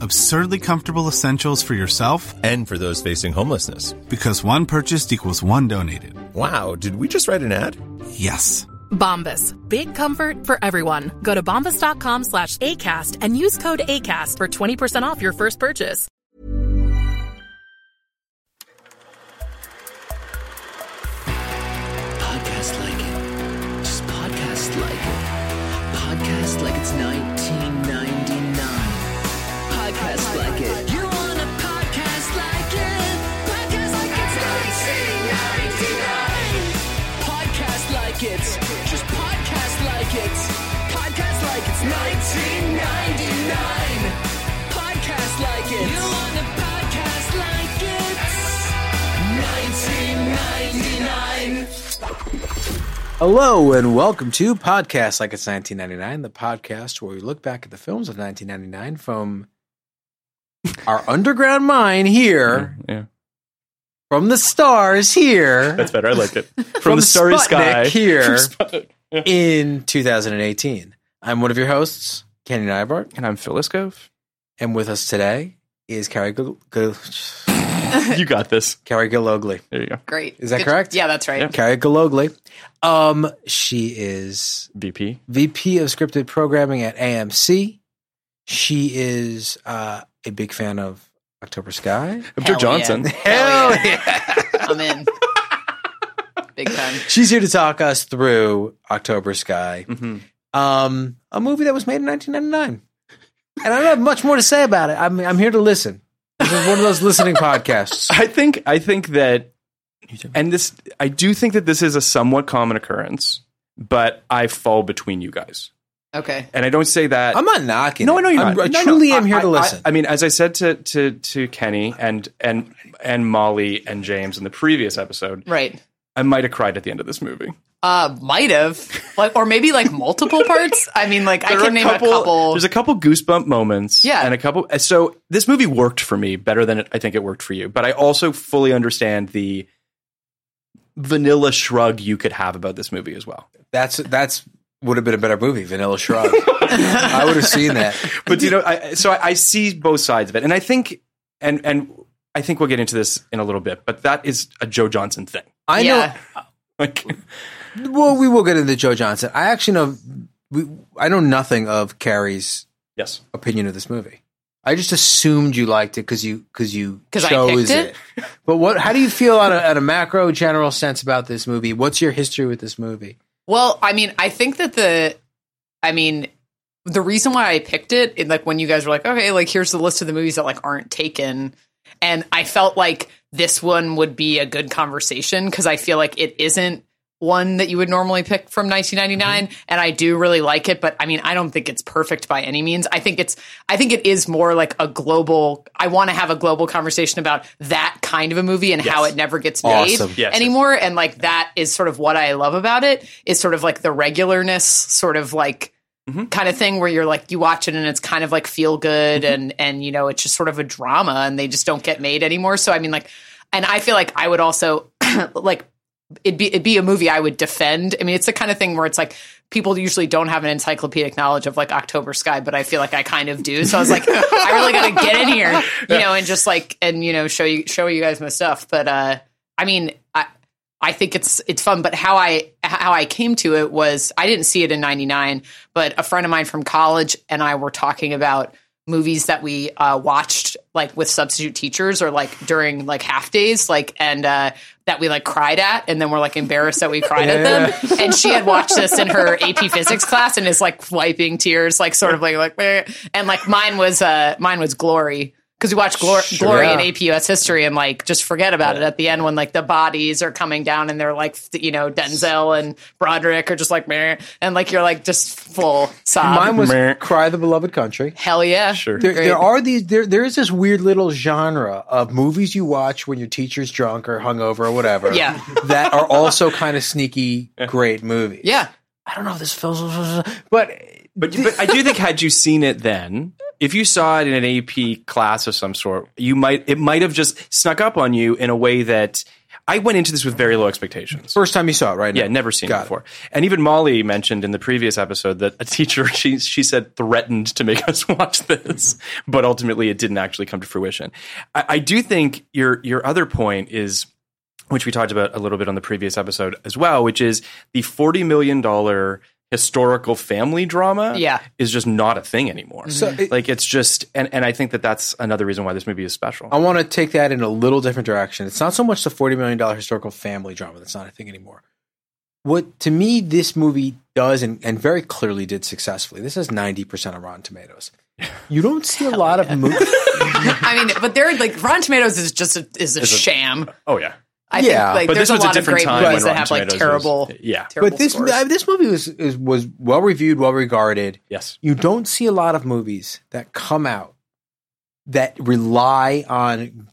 Absurdly comfortable essentials for yourself And for those facing homelessness. because one purchased equals one donated. Wow, did we just write an ad? Yes. Bombas. Big comfort for everyone. Go to bombas.com slash ACAST and use code ACAST for 20% off your first purchase. Podcast like it. Just podcast like it. Podcast like it's 1999. Hello and welcome to Podcast Like It's 1999, the podcast where we look back at the films of 1999 from our underground mind here, Yeah, from the stars here, that's better. I like it. From, From the starry Sputnik sky here. Sputnik. Yeah. in 2018. I'm one of your hosts, Kenny Neibart, And I'm Phil Iscove. and with us today is Carrie Gil- You got this. Carrie Gilogly. There you go. Great. Is that Good- correct? Yeah, that's right. Yeah. Carrie Gilogly. Um, she is VP. VP of Scripted Programming at AMC. She is uh, a big fan of October Sky. I'm Joe Hell Johnson. yeah. Hell yeah. I'm in. Big time. She's here to talk us through October Sky, Mhm. um, a movie that was made in 1999. And I don't have much more to say about it. I'm, I'm here to listen. This is one of those listening podcasts. I think I think that and this I do think that this is a somewhat common occurrence, but I fall between you guys. Okay. And I don't say that I'm not knocking. No, it. I know you're I'm- not. I No, no, truly am I- here to listen. I, I mean, as I said to to to Kenny and and and Molly and James in the previous episode, Right. I might have cried at the end of this movie. Uh, might have like, or maybe like multiple parts. I mean, like I There are can name a couple. There's a couple goosebump moments. Yeah. And a couple. So this movie worked for me better than it, I think it worked for you. But I also fully understand the vanilla shrug you could have about this movie as well. that's that's would have been a better movie, Vanilla Shrug. I would have seen that. But you know, I, so I, I see both sides of it, and I think, and and I think we'll get into this in a little bit. But that is a Joe Johnson thing. I yeah. Like, know. Well, we will get into Joe Johnson. I actually know. We, I know nothing of Carrie's yes, opinion of this movie. I just assumed you liked it because you because you 'Cause I chose picked it. But what? How do you feel on a, at a macro general sense about this movie? What's your history with this movie? Well, I mean, I think that the, I mean, the reason why I picked it, in like when you guys were like, okay, like here's the list of the movies that like aren't taken, and I felt like this one would be a good conversation because I feel like it isn't one that you would normally pick from 1999 and I do really like it but I mean I don't think it's perfect by any means. I think it's I think it is more like a global I want to have a global conversation about that kind of a movie and how it never gets made Awesome. Yes, anymore and like that is sort of what I love about it. Is sort of like the regularness sort of like Mhm. kind of thing where you're like you watch it and it's kind of like feel good and and you know it's just sort of a drama and they just don't get made anymore. So I mean like and I feel like I would also like it'd be it'd be a movie I would defend. I mean, it's the kind of thing where it's like people usually don't have an encyclopedic knowledge of like October Sky, but I feel like I kind of do. So I was like, I really got to get in here, you know, and just like and you know show you show you guys my stuff. But uh, I mean, I I think it's it's fun. But how I how I came to it was I didn't see it in '99, but a friend of mine from college and I were talking about movies that we uh, watched like with substitute teachers or like during like half days like and uh, that we like cried at and then we're like embarrassed that we cried at them. And she had watched this in her ap physics class and is like wiping tears like sort of like like and like mine was uh mine was glory because we watched Glor- Glory Yeah. and AP US history and like just forget about it at the end when like the bodies are coming down and they're like you know Denzel and Broderick are just like Meh, and like you're like just full sob. Mine was Meh. Cry the Beloved Country. Hell yeah, Sure. There, there are these. There, there is this weird little genre of movies you watch when your teacher's drunk or hungover or whatever. Yeah. that are also kind of sneaky, great movies. yeah. I don't know if this feels, but But, but I do think had you seen it then, if you saw it in an AP class of some sort, you might it might have just snuck up on you in a way that I went into this with very low expectations. first time you saw it, right? Yeah, now. never seen Got it before. And even Molly mentioned in the previous episode that a teacher she she said threatened to make us watch this, but ultimately it didn't actually come to fruition. I, I do think your your other point is which we talked about a little bit on the previous episode as well, which is the forty million dollar historical family drama Yeah. is just not a thing anymore. So mm-hmm. it- like it's just and, and I think that that's another reason why this movie is special. I want to take that in a little different direction. It's not so much the forty million dollar historical family drama that's not a thing anymore. What to me this movie does, and, and very clearly did successfully. This is ninety percent of Rotten Tomatoes. You don't see a lot of movies. I mean, but they're like Rotten Tomatoes is just a, is a sham. oh yeah. I Yeah. think like But there's this a was a lot of different great time movies when that have like Tomatoes was- terrible, yeah. terrible but this scores. uh, this movie was is, was well reviewed, well regarded. Yes. You don't see a lot of movies that come out that rely on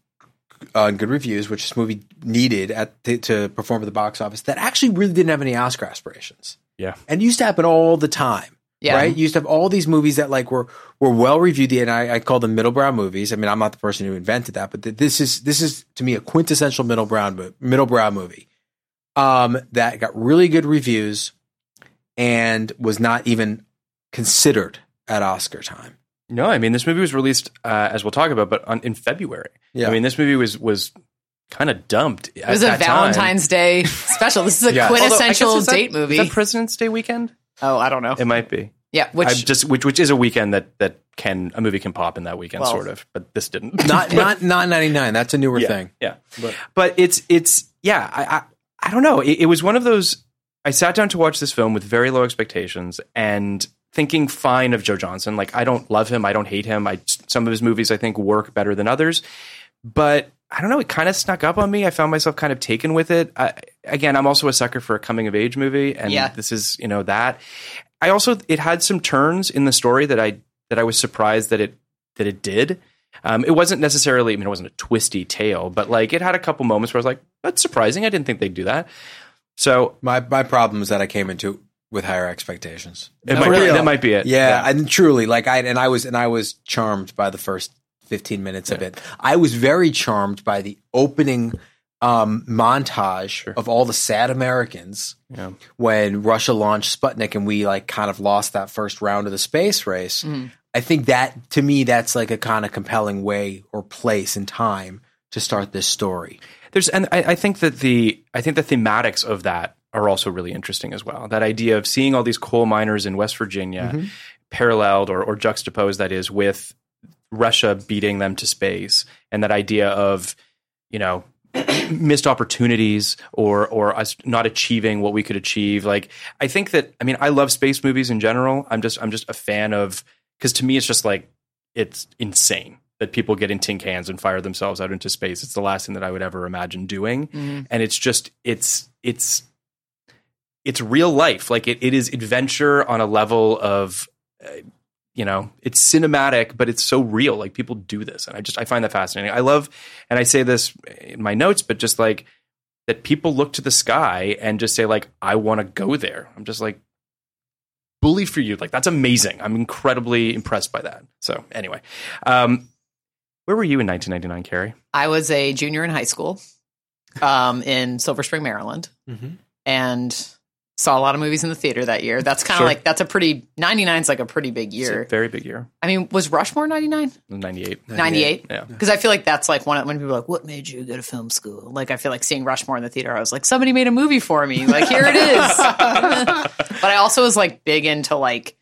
on good reviews, which this movie needed at to, to perform at the box office. That actually really didn't have any Oscar aspirations, Yeah. and it used to happen all the time. Yeah. Right, you used to have all these movies that like were were well reviewed, and I, I call them middle brow movies. I mean, I'm not the person who invented that, but th- this is this is to me a quintessential middle brown mo- middle brow movie um, that got really good reviews and was not even considered at Oscar time. No, I mean this movie was released uh, as we'll talk about, but on, in February. Yeah. I mean this movie was was kind of dumped. it was a Valentine's Day special. This is a Yes. quintessential date movie. Is that President's Day weekend? oh, I don't know. It might be. Yeah, which I just which which is a weekend that that can a movie can pop in that weekend, Well- sort of. But this didn't. Not not not ninety nine. That's a newer yeah, thing. Yeah, but, it's it's yeah. I I, I don't know. It, it was one of those. I sat down to watch this film with very low expectations and thinking fine of Joe Johnson. Like I don't love him. I don't hate him. I some of his movies I think work better than others, but I don't know. It kind of snuck up on me. I found myself kind of taken with it. I, again, I'm also a sucker for a coming of age movie, and Yeah. this is you know that. I also it had some turns in the story that I that I was surprised that it that it did. Um, it wasn't necessarily, I mean, it wasn't a twisty tale, but like it had a couple moments where I was like, that's surprising. I didn't think they'd do that. So My my problem is that I came into with higher expectations. it might, really? that might be it. Yeah, and truly, like I and I was and I was charmed by the first fifteen minutes of it. I was very charmed by the opening um, montage of all the sad Americans Yeah. when Russia launched Sputnik and we like kind of lost that first round of the space race. Mm-hmm. I think that to me that's like a kind of compelling way or place and time to start this story. There's, and I, I think that the, I think the thematics of that are also really interesting as well. That idea of seeing all these coal miners in West Virginia Mm-hmm. paralleled or, or juxtaposed, that is, with Russia beating them to space, and that idea of, you know, missed opportunities or or us not achieving what we could achieve. Like I think that I mean I love space movies in general. I'm just I'm just a fan of because to me it's just like it's insane that people get in tin cans and fire themselves out into space. It's the last thing that I would ever imagine doing. And it's just it's it's it's real life. Like it, it is adventure on a level of uh, you know, it's cinematic, but it's so real. Like people do this, and I just I find that fascinating. I love, and I say this in my notes, but just like that people look to the sky and just say like, I want to go there. I'm just like, bully for you. Like that's amazing. I'm incredibly impressed by that. So anyway, um, where were you in 1999, Carrie? I was a junior in high school. um, in Silver Spring, Maryland, Mhm. and saw a lot of movies in the theater that year. That's kind of Sure. like that's a pretty 99 is like a pretty big It's a year. very big year. I mean, was Rushmore 99? 98. 98? Yeah. Because I feel like that's like one of, when people are like, what made you go to film school? Like, I feel like seeing Rushmore in the theater, I was like, somebody made a movie for me. Like, here it is. but I also was like big into like,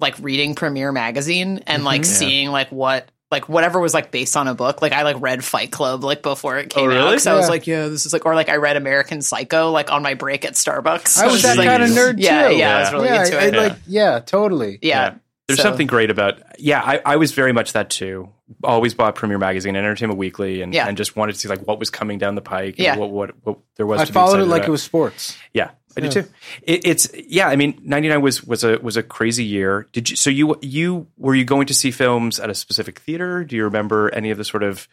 like reading Premiere Magazine and like mm-hmm. Yeah. seeing like what, like whatever was like based on a book. Like, I like read Fight Club like before it oh, came Oh, really? out. So I was like, yeah, this is like, or like I read American Psycho like on my break at Starbucks. I was that like, kind of nerd Yeah, too. yeah, I was really yeah, into I- it. I like, yeah, totally. yeah. There's So- something great about yeah. I, I was very much that too. Always bought Premiere Magazine, and Entertainment Weekly, and, Yeah. and just wanted to see like what was coming down the pike. And Yeah. what, what what there was. I to be followed it like about. it was sports. Yeah, I Yeah. do too. It, it's yeah. I mean, '99 was was a was a crazy year. Did you? So you you were you going to see films at a specific theater? Do you remember any of the sort of?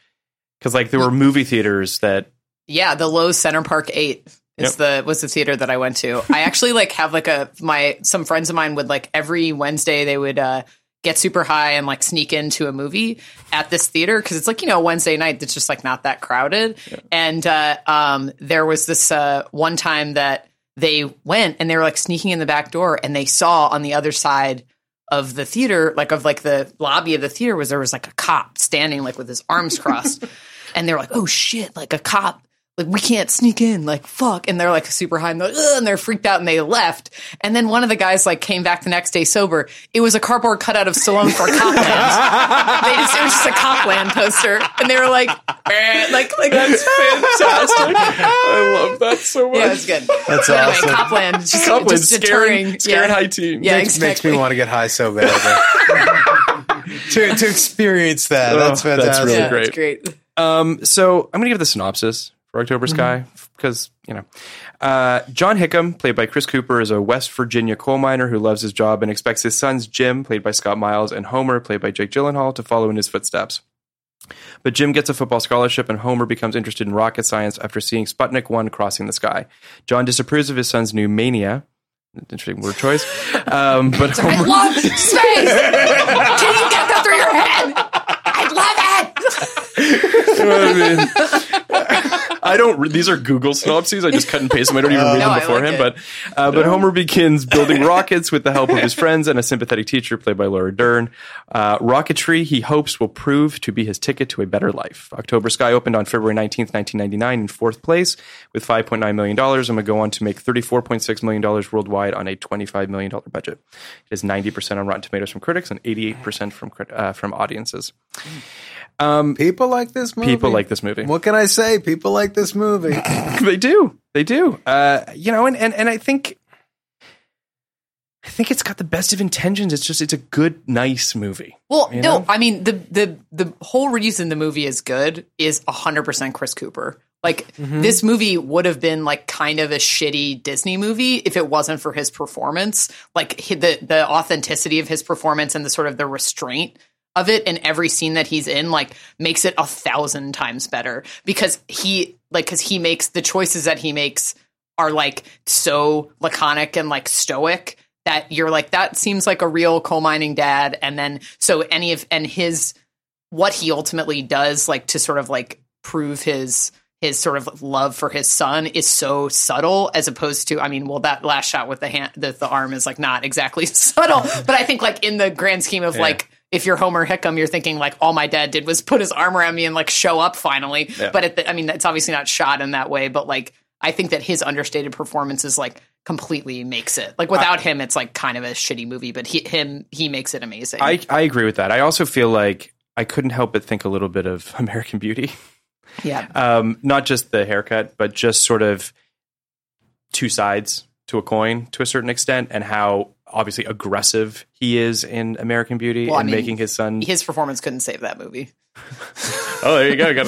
Because like there were movie theaters that Yeah, the Loews Center Park Eight is Yep. the was the theater that I went to. I actually like have like a my some friends of mine would like every Wednesday they would uh get super high and like sneak into a movie at this theater because it's like you know Wednesday night that's just like not that crowded. And uh, um, there was this uh, one time that they went and they were like sneaking in the back door and they saw on the other side of the theater, like of like the lobby of the theater, was there was like a cop standing like with his arms crossed, and they were like, "Oh shit!" Like a cop, like we can't sneak in, like fuck, and they're like super high and they're, like, and they're freaked out and they left. And then one of the guys like came back the next day sober. It was a cardboard cutout of Stallone for Copland. they just it was just a Copland poster, and they were like, like like that's fantastic. I love that so much. Yeah, it's good. That's But anyway, awesome. Copland, just, Copland just deterring, scaring, scaring yeah. high team Yeah, makes, makes me want to get high so bad. to, to experience that. Oh, that's that's really yeah, great. It's great. Um, so I'm going to give the synopsis for October Sky because you know, uh, John Hickam, played by Chris Cooper, is a West Virginia coal miner who loves his job and expects his sons Jim, played by Scott Miles, and Homer, played by Jake Gyllenhaal, to follow in his footsteps. But Jim gets a football scholarship, and Homer becomes interested in rocket science after seeing Sputnik 1 crossing the sky. John disapproves of his son's new mania. Interesting word choice. Um, but I Homer. love space. Can you get that through your head? I love it. I don't. These are Google synopses. I just cut and paste them. I don't even read No, them I beforehand. like but uh, but Homer begins building rockets with the help of his friends and a sympathetic teacher played by Laura Dern. Uh, rocketry, he hopes, will prove to be his ticket to a better life. October Sky opened on February nineteenth, nineteen ninety nine, in fourth place with five point nine million dollars, and would go on to make thirty four point six million dollars worldwide on a twenty five million dollar budget. It is ninety percent on Rotten Tomatoes from critics and eighty eight percent from uh, from audiences. People like this movie. People like this movie. What can I say? People like this movie. they do. They do. Uh, you know, and, and and I think I think it's got the best of intentions. It's just it's a good, nice movie. Well, You no. I mean the the the whole reason the movie is good is hundred percent Chris Cooper. Like Mm-hmm. this movie would have been like kind of a shitty Disney movie if it wasn't for his performance. Like hi- the the authenticity of his performance and the sort of the restraint of it in every scene that he's in like makes it a thousand times better because he like because he makes the choices that he makes are like so laconic and like stoic that you're like that seems like a real coal mining dad. And then so any of and his what he ultimately does like to sort of like prove his his sort of love for his son is so subtle as opposed to I mean well that last shot with the hand the, the arm is like not exactly subtle but I think like in the grand scheme of like if you're Homer Hickam, you're thinking like all my dad did was put his arm around me and like show up finally. Yeah. But at the, I mean, it's obviously not shot in that way. But like, I think that his understated performances like completely makes it. Like without him, it's like kind of a shitty movie. But he, him, he makes it amazing. I I agree with that. I also feel like I couldn't help but think a little bit of American Beauty. yeah, Um, not just the haircut, but just sort of two sides to a coin to a certain extent, and how obviously aggressive he is in American Beauty Well, I and mean, making his son. his performance couldn't save that movie. Oh, there you go. Got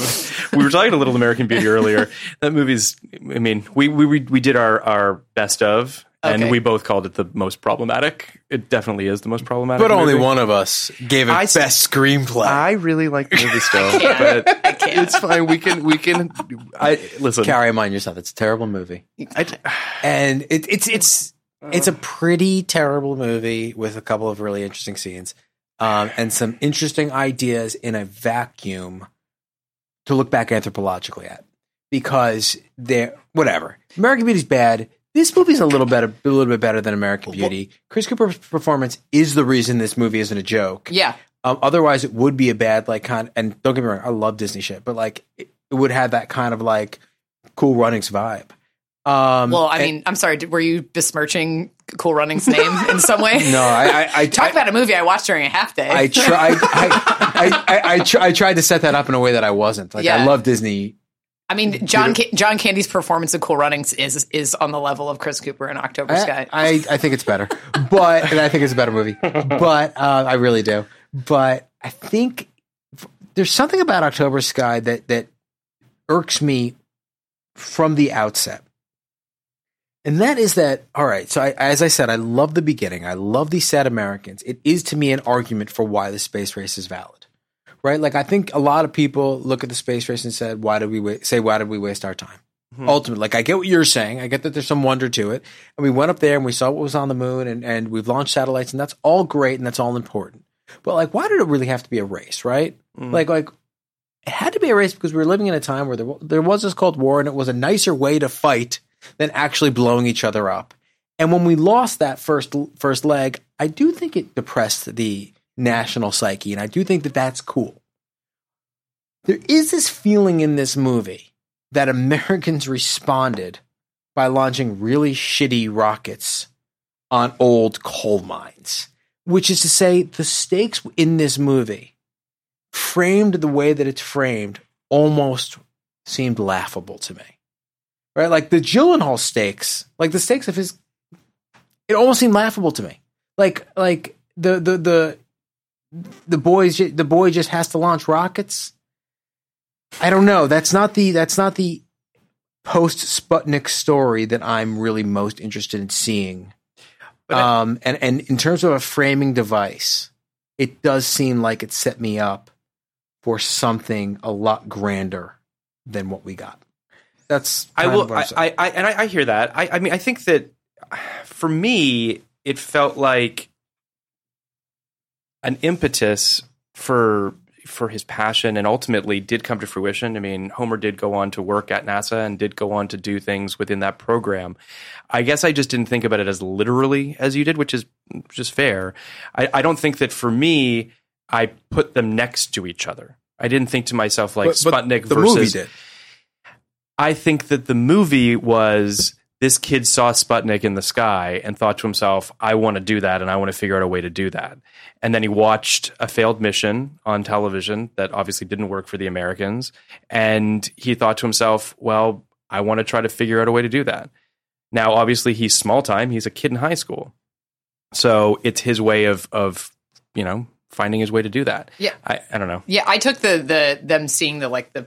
we were talking a little American Beauty earlier. That movie's. I mean, we we we we did our our best of, and Okay. we both called it the most problematic. It definitely is the most problematic. But only movie. one of us gave it I s- best screenplay. I really like the movie still, can't. but I can't. it's fine. We can we can. I listen. Carry mind yourself. It's a terrible movie, I, and it, it's it's it's a pretty terrible movie with a couple of really interesting scenes, um, and some interesting ideas in a vacuum to look back anthropologically at. because they're whatever. American Beauty's bad. This movie's a little better, a little bit better than American Beauty. Chris Cooper's performance is the reason this movie isn't a joke. Yeah. Um, otherwise, it would be a bad like kind. And don't get me wrong, I love Disney shit, but like it, it would have that kind of like Cool Runnings vibe. Um, Well, I and- mean, I'm sorry. did- Were you besmirching Cool Runnings' name in some way? no, I, I, I Talk about a movie I watched during a half day. I tried. I, I, I, I, tr- I tried to set that up in a way that I wasn't. Like I love Disney. I mean, John Ca- John Candy's performance in Cool Runnings is is on the level of Chris Cooper in October Sky. I, I, I think it's better, but and I think it's a better movie. But uh, I really do. But I think there's something about October Sky that that irks me from the outset. And that is that, all right. So, I, as I said, I love the beginning. I love these sad Americans. It is to me an argument for why the space race is valid, right? Like, I think a lot of people look at the space race and said, "Why did we wa- say why did we waste our time?" Hmm. Ultimately, like I get what you're saying. I get that there's some wonder to it. And we went up there and we saw what was on the moon, and and we've launched satellites, and that's all great and that's all important. But like, why did it really have to be a race, right? Hmm. Like, like it had to be a race because we were living in a time where there, there was this Cold War and it was a nicer way to fight than actually blowing each other up. And when we lost that first first leg, I do think it depressed the national psyche, and I do think that that's cool. There is this feeling in this movie that Americans responded by launching really shitty rockets on old coal mines, which is to say, the stakes in this movie framed the way that it's framed almost seemed laughable to me. Right? Like the Gyllenhaal stakes, like the stakes of his it almost seemed laughable to me. Like like the the the the boys the boy just has to launch rockets. I don't know. That's not the that's not the post Sputnik story that I'm really most interested in seeing. I- um, and and in terms of a framing device, it does seem like it set me up for something a lot grander than what we got. That's I will. I. I, I and I, I hear that. I, I mean, I think that for me, it felt like an impetus for for his passion, and ultimately did come to fruition. I mean, Homer did go on to work at NASA and did go on to do things within that program. I guess I just didn't think about it as literally as you did, which is just fair. I, I don't think that for me, I put them next to each other. I didn't think to myself like But- but Sputnik the versus movie did. I think that the movie was this kid saw Sputnik in the sky and thought to himself, I want to do that and I want to figure out a way to do that. And then he watched a failed mission on television that obviously didn't work for the Americans. And he thought to himself, well, I want to try to figure out a way to do that. Now, obviously, he's small time, he's a kid in high school. So it's his way of, of you know, finding his way to do that. Yeah. I, I don't know. Yeah, I took the the them seeing the like the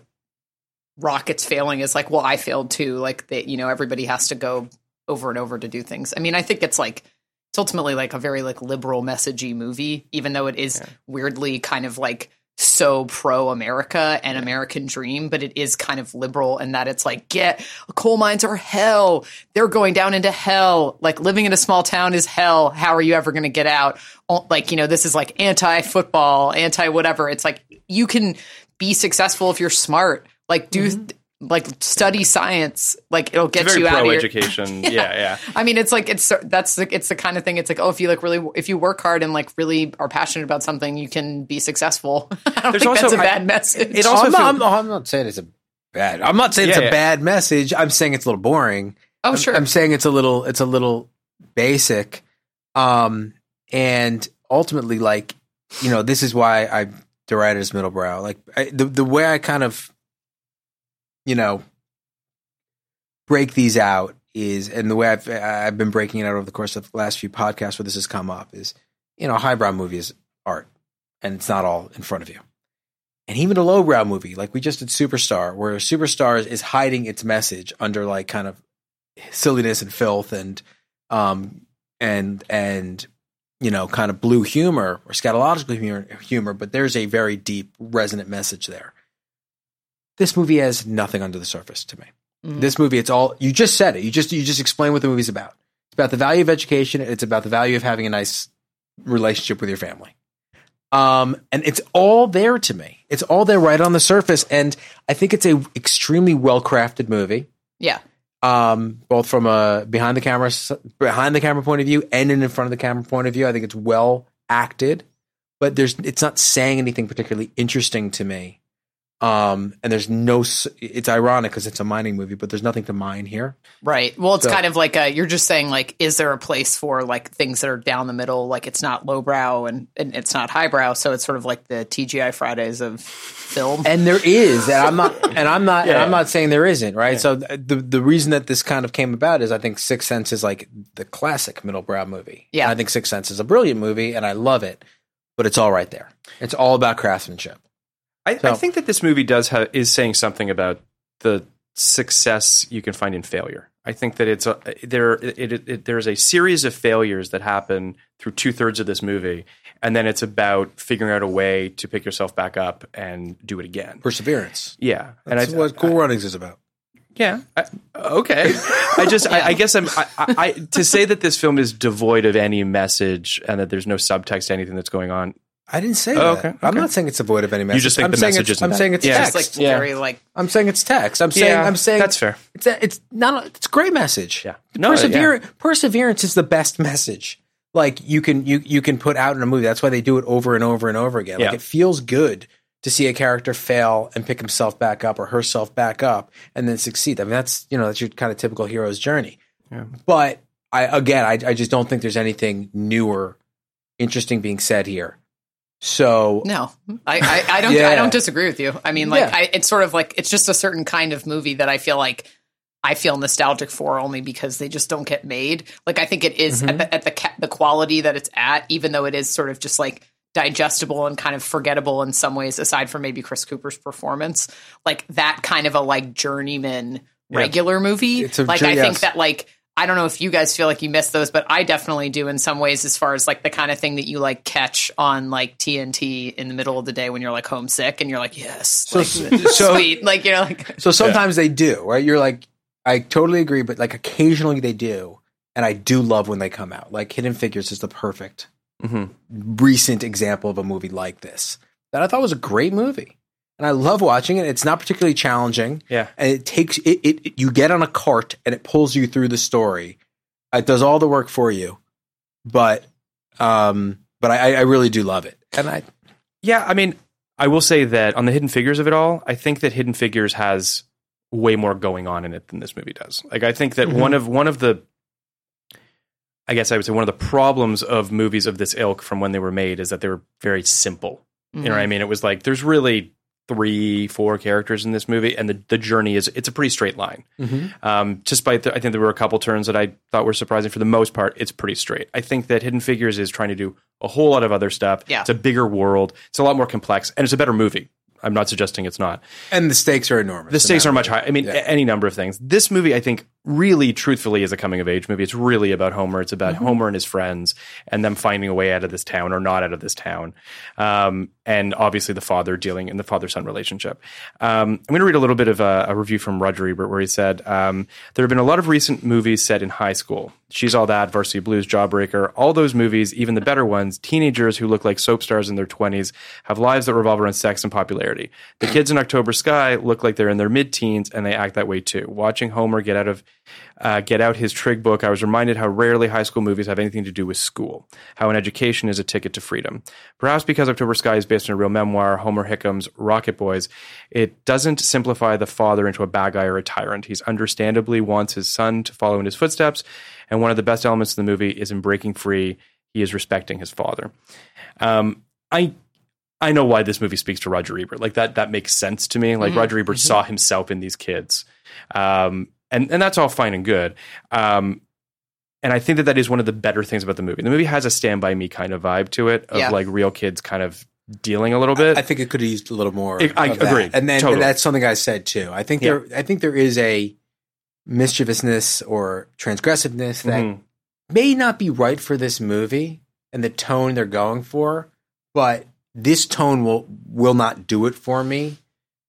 rockets failing is like, well, I failed too. Like that, you know, everybody has to go over and over to do things. I mean, I think it's like it's ultimately like a very like liberal messagey movie, even though it is weirdly kind of like so pro America and American dream, but it is kind of liberal in that it's like, get coal mines are hell. They're going down into hell. Like living in a small town is hell. How are you ever going to get out? Like, you know, this is like anti football, anti whatever. It's like you can be successful if you're smart. Like do like study science. Like it'll get It's very you out of your education. yeah, yeah. I mean, it's like it's that's the, it's the kind of thing. It's like oh, if you like really, if you work hard and like really are passionate about something, you can be successful. I don't There's think also- that's a I- bad message. it also I'm, not, I'm, I'm not saying it's a bad. I'm not saying it's a yeah. bad message. I'm saying it's a little boring. oh I'm, sure, I'm saying it's a little it's a little basic. Um and ultimately like you know this is why I derided it as middle brow. Like I, the the way I kind of you know break these out is and the way I've I've been breaking it out over the course of the last few podcasts where this has come up is you know highbrow movie is art and it's not all in front of you. And even a lowbrow movie, like we just did Superstar, where Superstar is hiding its message under like kind of silliness and filth and um and and you know kind of blue humor or scatological humor, humor but there's a very deep resonant message there this movie has nothing under the surface to me this movie it's all you just said it you just you just explained what the movie's about it's about the value of education it's about the value of having a nice relationship with your family Um, and it's all there to me. It's all there right on the surface, and I think it's a extremely well crafted movie. Yeah. Um, both from a behind the camera behind the camera point of view and an in front of the camera point of view. I think it's well acted, but there's it's not saying anything particularly interesting to me. Um, and there's no. It's ironic because it's a mining movie, but there's nothing to mine here. Right. Well, it's So- kind of like a, you're just saying like, is there a place for like things that are down the middle? Like it's not lowbrow and, and it's not highbrow. So it's sort of like the TGI Fridays of film. and there is and i'm not and i'm not and i'm not saying there isn't right so the the reason that this kind of came about is i think sixth sense is like the classic middlebrow movie Yeah. And i think sixth sense is a brilliant movie and i love it but it's all right there it's all about craftsmanship I, I think that this movie does have is saying something about the success you can find in failure. I think that it's a there it, it, it, there's a series of failures that happen through two thirds of this movie, and then it's about figuring out a way to pick yourself back up and do it again. perseverance Yeah, and that's I, what cool runnings is about yeah. I, okay. I just, I, I guess I'm, I, I, I, to say that this film is devoid of any message and that there's no subtext to anything that's going on. I didn't say Oh, that okay, i'm okay. not saying it's devoid of any message You just think i'm the saying message it's, isn't i'm that- saying it's Yeah. It's text like Yeah. very like, i'm saying it's text i'm saying Yeah, i'm saying that's fair. it's a, it's not a, it's a great message Yeah. No, Persever- perseverance is the best message like you can you you can put out in a movie that's why they do it over and over and over again like Yeah. it feels good to see a character fail and pick himself back up or herself back up and then succeed i mean that's you know that's your kind of typical hero's journey but i again I, I just don't think there's anything new or interesting being said here so no, I, I, I don't, Yeah. I don't disagree with you. I mean, like, Yeah. I, it's sort of like, it's just a certain kind of movie that I feel like I feel nostalgic for only because they just don't get made. Like, I think it is Mm-hmm. at the, at the, ca- the quality that it's at, even though it is sort of just like, digestible and kind of forgettable in some ways aside from maybe Chris Cooper's performance like that kind of a like journeyman regular movie It's a like I think that like I don't know if you guys feel like you miss those but I definitely do in some ways as far as like the kind of thing that you like catch on like TNT in the middle of the day when you're like homesick and you're like yes So- like, so- sweet like you know like So sometimes they do, right? You're like, I totally agree, but like occasionally they do. And I do love when they come out. Like Hidden Figures is the perfect Mhm. recent example of a movie like this that I thought was a great movie. And I love watching it. It's not particularly challenging. Yeah. And it takes it, it, it- you get on a cart and it pulls you through the story. It does all the work for you. But um but I, I really do love it. And I Yeah, I mean, I will say that on the hidden figures of it all, I think that Hidden Figures has way more going on in it than this movie does. Like I think that one of one of the I guess I would say one of the problems of movies of this ilk from when they were made is that they were very simple. You know what I mean? It was like there's really three, four characters in this movie, and the, the journey is it's a pretty straight line. Um, despite the, I think there were a couple turns that I thought were surprising. For the most part, it's pretty straight. I think that Hidden Figures is trying to do a whole lot of other stuff. Yeah. It's a bigger world. It's a lot more complex, and it's a better movie. I'm not suggesting it's not. and the stakes are enormous. The stakes are much higher. I mean, Yeah. any number of things. This movie, I think, really, truthfully, is a coming of age movie. It's really about Homer. It's about Mm-hmm. Homer and his friends and them finding a way out of this town or not out of this town. Um, and obviously, the father dealing in the father son relationship. Um, I'm going to read a little bit of a, a review from Roger Ebert where he said um, there have been a lot of recent movies set in high school. She's All That, Varsity Blues, Jawbreaker, all those movies, even the better ones, teenagers who look like soap stars in their 20s have lives that revolve around sex and popularity. The kids in October Sky look like they're in their mid teens and they act that way too. Watching Homer get out of uh, get out his trig book, I was reminded how rarely high school movies have anything to do with school, how an education is a ticket to freedom. Perhaps because October Sky is based on a real memoir, Homer Hickam's Rocket Boys, it doesn't simplify the father into a bad guy or a tyrant. He's understandably wants his son to follow in his footsteps, and one of the best elements of the movie is in breaking free, he is respecting his father. Um, I I know why this movie speaks to Roger Ebert. Like that that makes sense to me. Like Roger Ebert saw himself in these kids. Um, and and that's all fine and good. Um, and I think that that is one of the better things about the movie. The movie has a Stand by Me kind of vibe to it, of Yeah. like real kids kind of dealing a little bit. I think it could have used a little more. I- I of that. agree. and then Totally. and that's something I said too. I think Yeah. there, I think there is a mischievousness or transgressiveness that Mhm. may not be right for this movie and the tone they're going for, but this tone will will not do it for me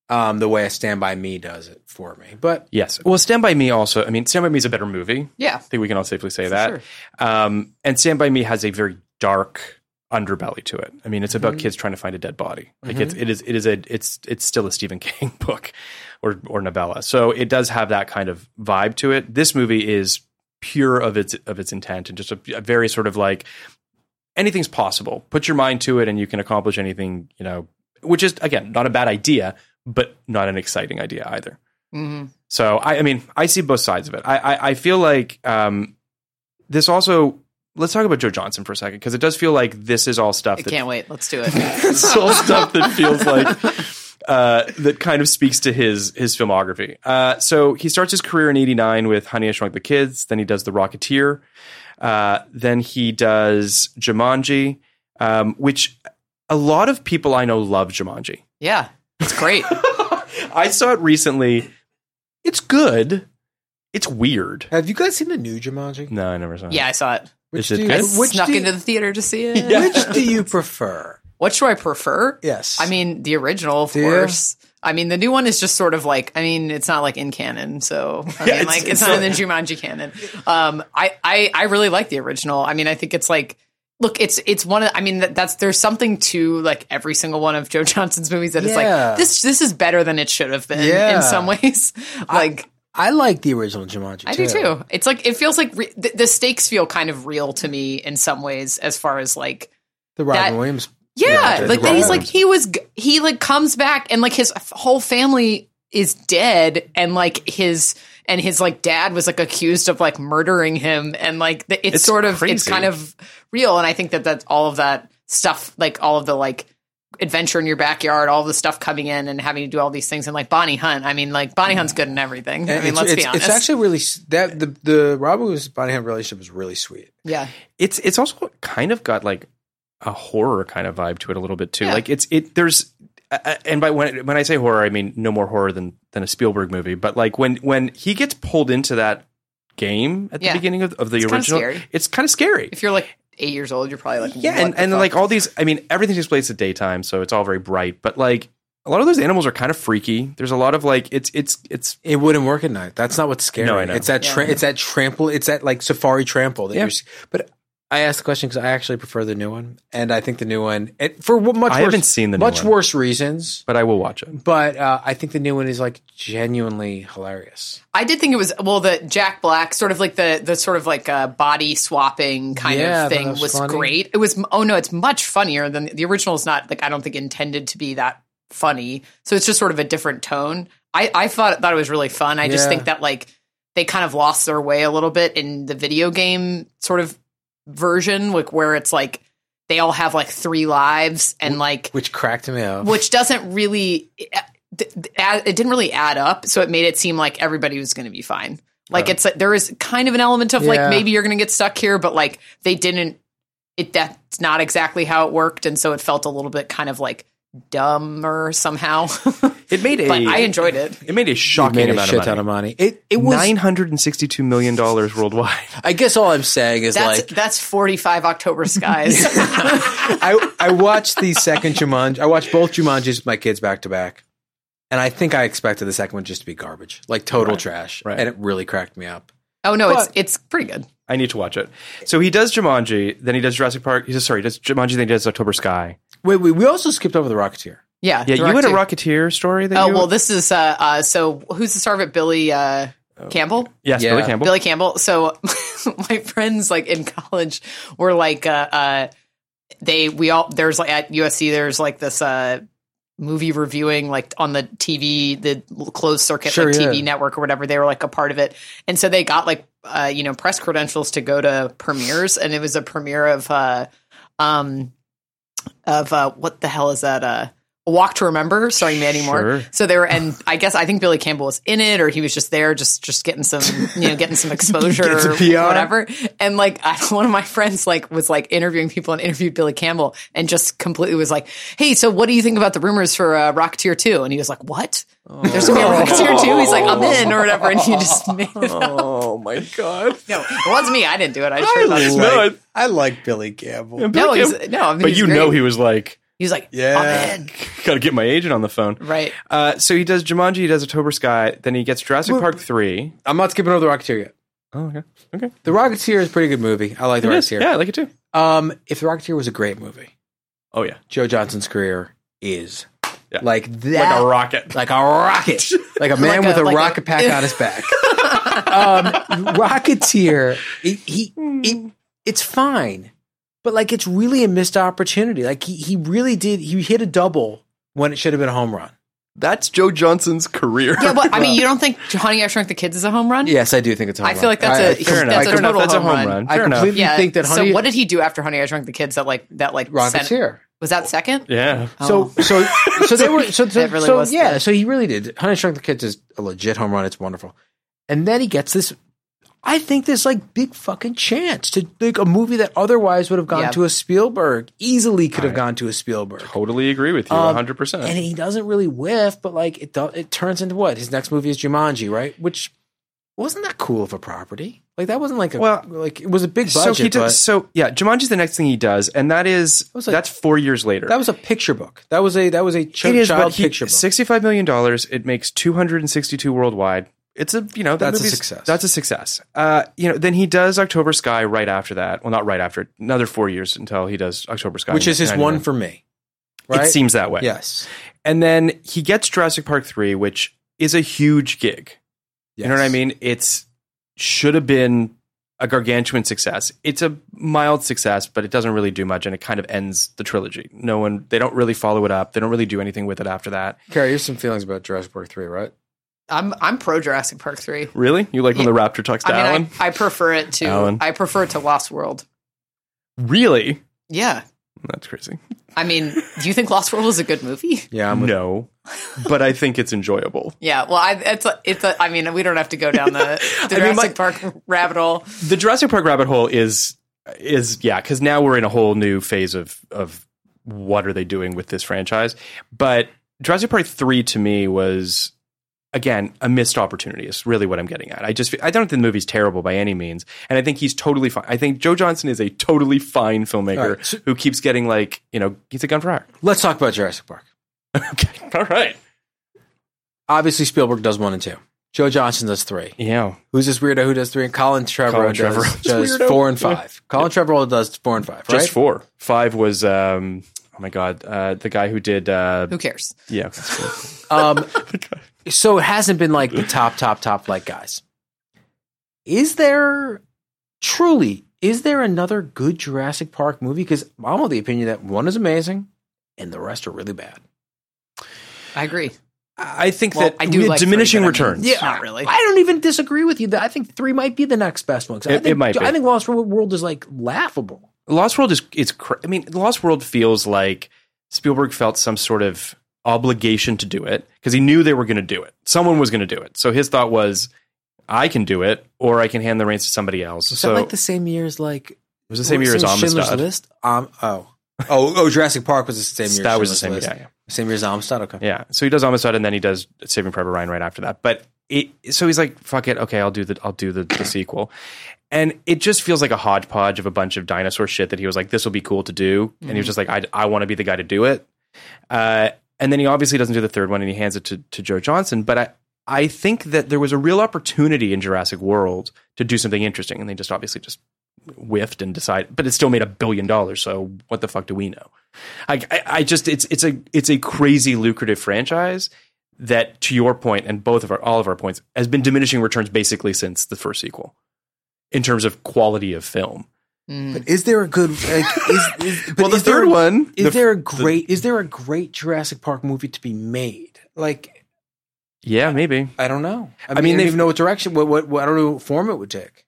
um, the way a Stand by Me does it for me. But Yes. Well, Stand by Me also. I mean, Stand by Me is a better movie. yeah I think we can all safely say For that. sure. Um, and Stand by Me has a very dark underbelly to it. I mean, it's about kids trying to find a dead body. Like it's it is it is a it's it's still a Stephen King book or or novella. So it does have that kind of vibe to it. This movie is pure of its of its intent and just a, a very sort of like anything's possible. Put your mind to it and you can accomplish anything, you know, which is again not a bad idea, but not an exciting idea either. Mhm. So I, I mean, I see both sides of it. I, I, I feel like um, this also. Let's talk about Joe Johnson for a second because it does feel like this is all stuff I that can't wait. Let's do it. it's all stuff that feels like uh, that kind of speaks to his his filmography. Uh, so he starts his career in '89 with Honey I Shrunk the Kids. Then he does The Rocketeer. Uh, then he does Jumanji, um, which a lot of people I know love Jumanji. yeah, it's great. I saw it recently. It's good. It's weird. Have you guys seen the new Jumanji? No, I never saw it. Yeah, I saw it. Which Is it do you, good? which Snuck do you- into the theater to see it. which do you prefer? Which do I prefer? Yes. I mean, the original, of Do you? course. I mean, the new one is just sort of like, I mean, it's not like in canon. So, I Yeah, mean, it's- like, it's, it's not not- in the Jumanji canon. Um, I, I, I really like the original. I mean, I think it's like, look, it's, it's one of, I mean, that, that's, there's something to like every single one of Joe Johnson's movies that is Yeah. like, this, this is better than it should have been Yeah. in some ways. like, I like the original Jumanji. I do too. It's like, it feels like re- the, the stakes feel kind of real to me in some ways as far as like, The Robin That- Williams. Yeah, the like that he's like he was he like comes back and like his whole family is dead and like his and his like dad was like accused of like murdering him and like the, it's, It's sort of it's kind of real and I think that that's all of that stuff like all of the like adventure in your backyard all the stuff coming in and having to do all these things and like Bonnie Hunt I mean like Bonnie Hunt's good in everything I mean let's be honest It's actually really that the the Robin Williams Bonnie Hunt relationship is really sweet. yeah it's it's also kind of got like a horror kind of vibe to it a little bit too. Yeah. Like it's it there's uh, uh, and by when when I say horror, I mean no more horror than than a Spielberg movie. But like when when he gets pulled into that game at the Yeah. beginning of, of the It's kinda original, scary. it's kind of scary. if you're like eight years old you're probably like yeah, and, the and fuck? like all these, I mean, everything takes place at daytime, so it's all very bright. But like a lot of those animals are kind of freaky. There's a lot of like it's it's it's It wouldn't work at night. That's not what's scary. No, I know. It's that tra- Yeah. it's that trample. It's that like safari trample that Yeah. you're. But I asked the question because I actually prefer the new one, and I think the new one it, for much. I worse, haven't seen the new much one. worse reasons. but I will watch it. But uh, I think the new one is like genuinely hilarious. I did think it was well the Jack Black sort of like the the sort of like uh, body swapping kind Yeah, of thing was was, great. It was oh no, it's much funnier than the original. Is not like I don't think intended to be that funny. So it's just sort of a different tone. I I thought thought it was really fun. I just think that like they kind of lost their way a little bit in the video game sort of version, like where it's like they all have like three lives and like Which cracked me up. which doesn't really eh, it it didn't really add up so it made it seem like everybody was going to be fine like oh. it's like there is kind of an element of Yeah. like maybe you're going to get stuck here but like they didn't it that's not exactly how it worked and so it felt a little bit kind of like dumber somehow It made a but i enjoyed it it made a shocking made a amount shit of ton money. of money. It it was. Nine hundred and sixty-two million dollars worldwide. I guess all I'm saying is that's like that's 45 october skies I I watched the second Jumanji. I watched both Jumanjis with my kids back to back, and I think I expected the second one just to be garbage, like total trash, right. and it really cracked me up. oh no it's But- it's pretty good I need to watch it. So he does Jumanji, then he does Jurassic Park. He does sorry, he does Jumanji, then he does October Sky. Wait, wait, we also skipped over the Rocketeer. yeah Yeah, you had a Rocketeer. Story that oh you well this is uh uh so who's the star of it? Billy uh campbell? Yes, Yeah. Billy Campbell. Billy Campbell. So my friends like in college were like uh uh they we all there's like at USC there's like this uh movie reviewing like on the TV the closed circuit Sure, like TV network or whatever. They were like a part of it. And so they got like uh you know press credentials to go to premieres. And it was a premiere of uh um of uh what the hell is that uh Walk to Remember, starring Mandy Moore. Sure. So they were, and I guess I think Billy Campbell was in it, or he was just there, just just getting some, you know, getting some exposure, Getting some or whatever. And like, I, one of my friends like was like interviewing people and interviewed Billy Campbell, and just completely was like, "Hey, so what do you think about the rumors for uh, Rocketeer 2? And he was like, "What? There's gonna be a Rocketeer 2? He's like, "I'm in," or whatever, and he just made it up. Oh my god. No, it wasn't me. I didn't do it. I just heard about it. No, it- I like Billy Campbell. No, he's no. I mean, but he's you great. know he was like, He's like, Yeah. I'm gotta get my agent on the phone. Right. Uh, so he does Jumanji, he does October Sky, then he gets Jurassic Park 3. I'm not skipping over the Rocketeer yet. Oh, okay. Okay. The Rocketeer is a pretty good movie. I like the It is. Rocketeer. Yeah, I like it too. Um, if The Rocketeer was a great movie, Oh yeah, Joe Johnson's career is Yeah. like that, like a rocket. like a rocket, like a man Like a- with a, like a- rocket pack on his back. um, Rocketeer, he, he it, it's fine, but like it's really a missed opportunity. Like he he really did he hit a double when it should have been a home run. That's Joe Johnson's career. Yeah, but I mean, you don't think Honey I Shrunk the Kids is a home run? Yes, I do think it's a home I run. feel like that's I- a I- fair enough. that's a Fair enough. total That's a home home run. run. I Fair enough. completely Yeah. think that Honey. so what did he do after Honey I Shrunk the Kids? That like that like sent- Rocketeer. was that second? yeah. Oh. So so so they were so so, really so was yeah. good. So he really did. Honey I Shrunk the Kids is a legit home run. It's wonderful. And then he gets this. I think this like big fucking chance to like a movie that otherwise would have gone Yeah. to a Spielberg easily could have gone to a Spielberg. Totally agree with you, Um, hundred percent. And he doesn't really whiff, but like it do, it turns into what his next movie is Jumanji, right? Which wasn't that cool of a property. Like that wasn't like a Well, like it was a big So budget. he but does. So yeah, Jumanji's the next thing he does, and that is was like- that's four years later. that was a picture book. That was a that was a ch- it is, child he, picture book. sixty-five million dollars. It makes two hundred and sixty-two worldwide. It's a you know that That's a success. That's a success. Uh, you know, then he does October Sky right after that. Well, not right after. Another four years until he does October Sky, which is his 99. one for me. Right? It seems that way. Yes. And then he gets Jurassic Park 3, which is a huge gig. You know what I mean? It's should have been a gargantuan success. It's a mild success, but it doesn't really do much and it kind of ends the trilogy. No one they don't really follow it up. They don't really do anything with it after that. Carrie, you have some feelings about Jurassic Park 3, right? I'm I'm pro Jurassic Park three. Really? You like when the raptor talks to I mean, Alan? I, I prefer it to Alan. I prefer it to Lost World. really? Yeah. That's crazy. I mean, do you think Lost World is a good movie? Yeah, I'm with no. but I think it's enjoyable. Yeah, well, I, it's a, it's a, I mean, we don't have to go down the, the I mean, Jurassic my- Park rabbit hole. the Jurassic Park rabbit hole is is yeah, because now we're in a whole new phase of of what are they doing with this franchise. But Jurassic Park three to me was again a missed opportunity. Is really what I'm getting at. I just I don't think the movie's terrible by any means, and I think he's totally fine. I think Joe Johnson is a totally fine filmmaker All right, so- who keeps getting like you know he's a gun for hire. Let's talk about Jurassic Park. okay, all right, Obviously, Spielberg does one and two. Joe Johnson does three. yeah. Who's this weirdo who does three? And Colin Trevorrow Colin does, Trevorrow. does Weirdo. four and five. Colin Trevorrow does four and five, right? Just four. Five was um oh my god uh, the guy who did uh, Who cares? yeah. Um, so it hasn't been like the top, top, top like guys. Is there truly? Is there another good Jurassic Park movie? Because I'm of the opinion that one is amazing and the rest are really bad. I agree. I think Well, that I do we like diminishing three, but I mean- returns. Yeah. Not really. I don't even disagree with you. That I think three might be the next best one. 'Cause I It- think, it might be. I think Lost World is like laughable. Lost World is it's. cra- I mean Lost World feels like Spielberg felt some sort of obligation to do it because he knew they were going to do it. Someone was going to do it. So his thought was I can do it or I can hand the reins to somebody else. Was so that like the same year as like it was the same year as Schindler's Amistad. List? Um, oh, oh, oh, Jurassic Park was the same year. as That was the same List. yeah, yeah. Same year as Amistad. Okay. Yeah. So he does Amistad and then he does Saving Private Ryan right after that. But it, so he's like, fuck it. Okay, I'll do the I'll do the, the sequel. And it just feels like a hodgepodge of a bunch of dinosaur shit that he was like, this will be cool to do. And he was just like, I, I want to be the guy to do it. Uh, and then he obviously doesn't do the third one and he hands it to, to Joe Johnson. But I, I think that there was a real opportunity in Jurassic World to do something interesting. And they just obviously just whiffed and decided, but it still made a billion dollars. So what the fuck do we know? I, I, I just it's it's a it's a crazy lucrative franchise that, to your point, and both of our all of our points, has been diminishing returns basically since the first sequel in terms of quality of film. Mm. But is there a good? Like, is, is, but Well, the is there- third one, Is the- there a the- great? is there a great Jurassic Park movie to be made? Like Yeah, maybe. I don't know. I, mean, mean, I don't they've- even know what direction. What, what, what I don't know what form it would take.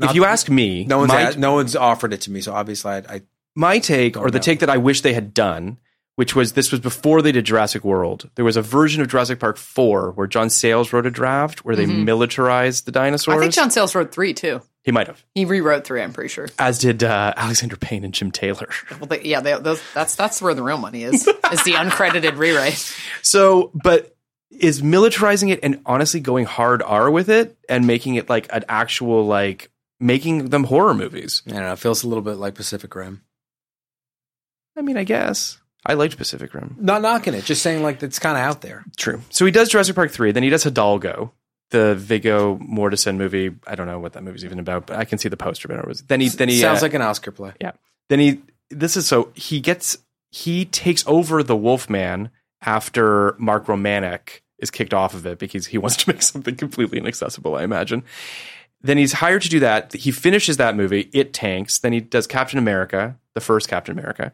if Not- you ask me, no one's my, asked- no one's offered it to me, so obviously I, I my take Don't or the know. take that I wish they had done, which was this was before they did Jurassic World. There was a version of Jurassic Park four where John Sayles wrote a draft where they militarized the dinosaurs. I think John Sayles wrote three too. he might have, He rewrote three. I'm pretty sure. as did uh, Alexander Payne and Jim Taylor. Well, they, yeah, they, those, that's that's where the real money is. is the uncredited rewrite. So, but is militarizing it and honestly going hard R with it and making it like an actual like making them horror movies. I don't know. It feels a little bit like Pacific Rim. I mean, I guess I liked Pacific Rim. Not knocking it, just saying like it's kind of out there. True. So he does Jurassic Park three, then he does Hidalgo, the Viggo Mortensen movie. I don't know what that movie's even about, but I can see the poster. But it was, then he then he Sounds uh, like an Oscar play. yeah. then he this is so he gets he takes over the Wolfman after Mark Romanek is kicked off of it because he wants to make something completely inaccessible, I imagine. Then he's hired to do that. He finishes that movie. It tanks. Then he does Captain America, the first Captain America,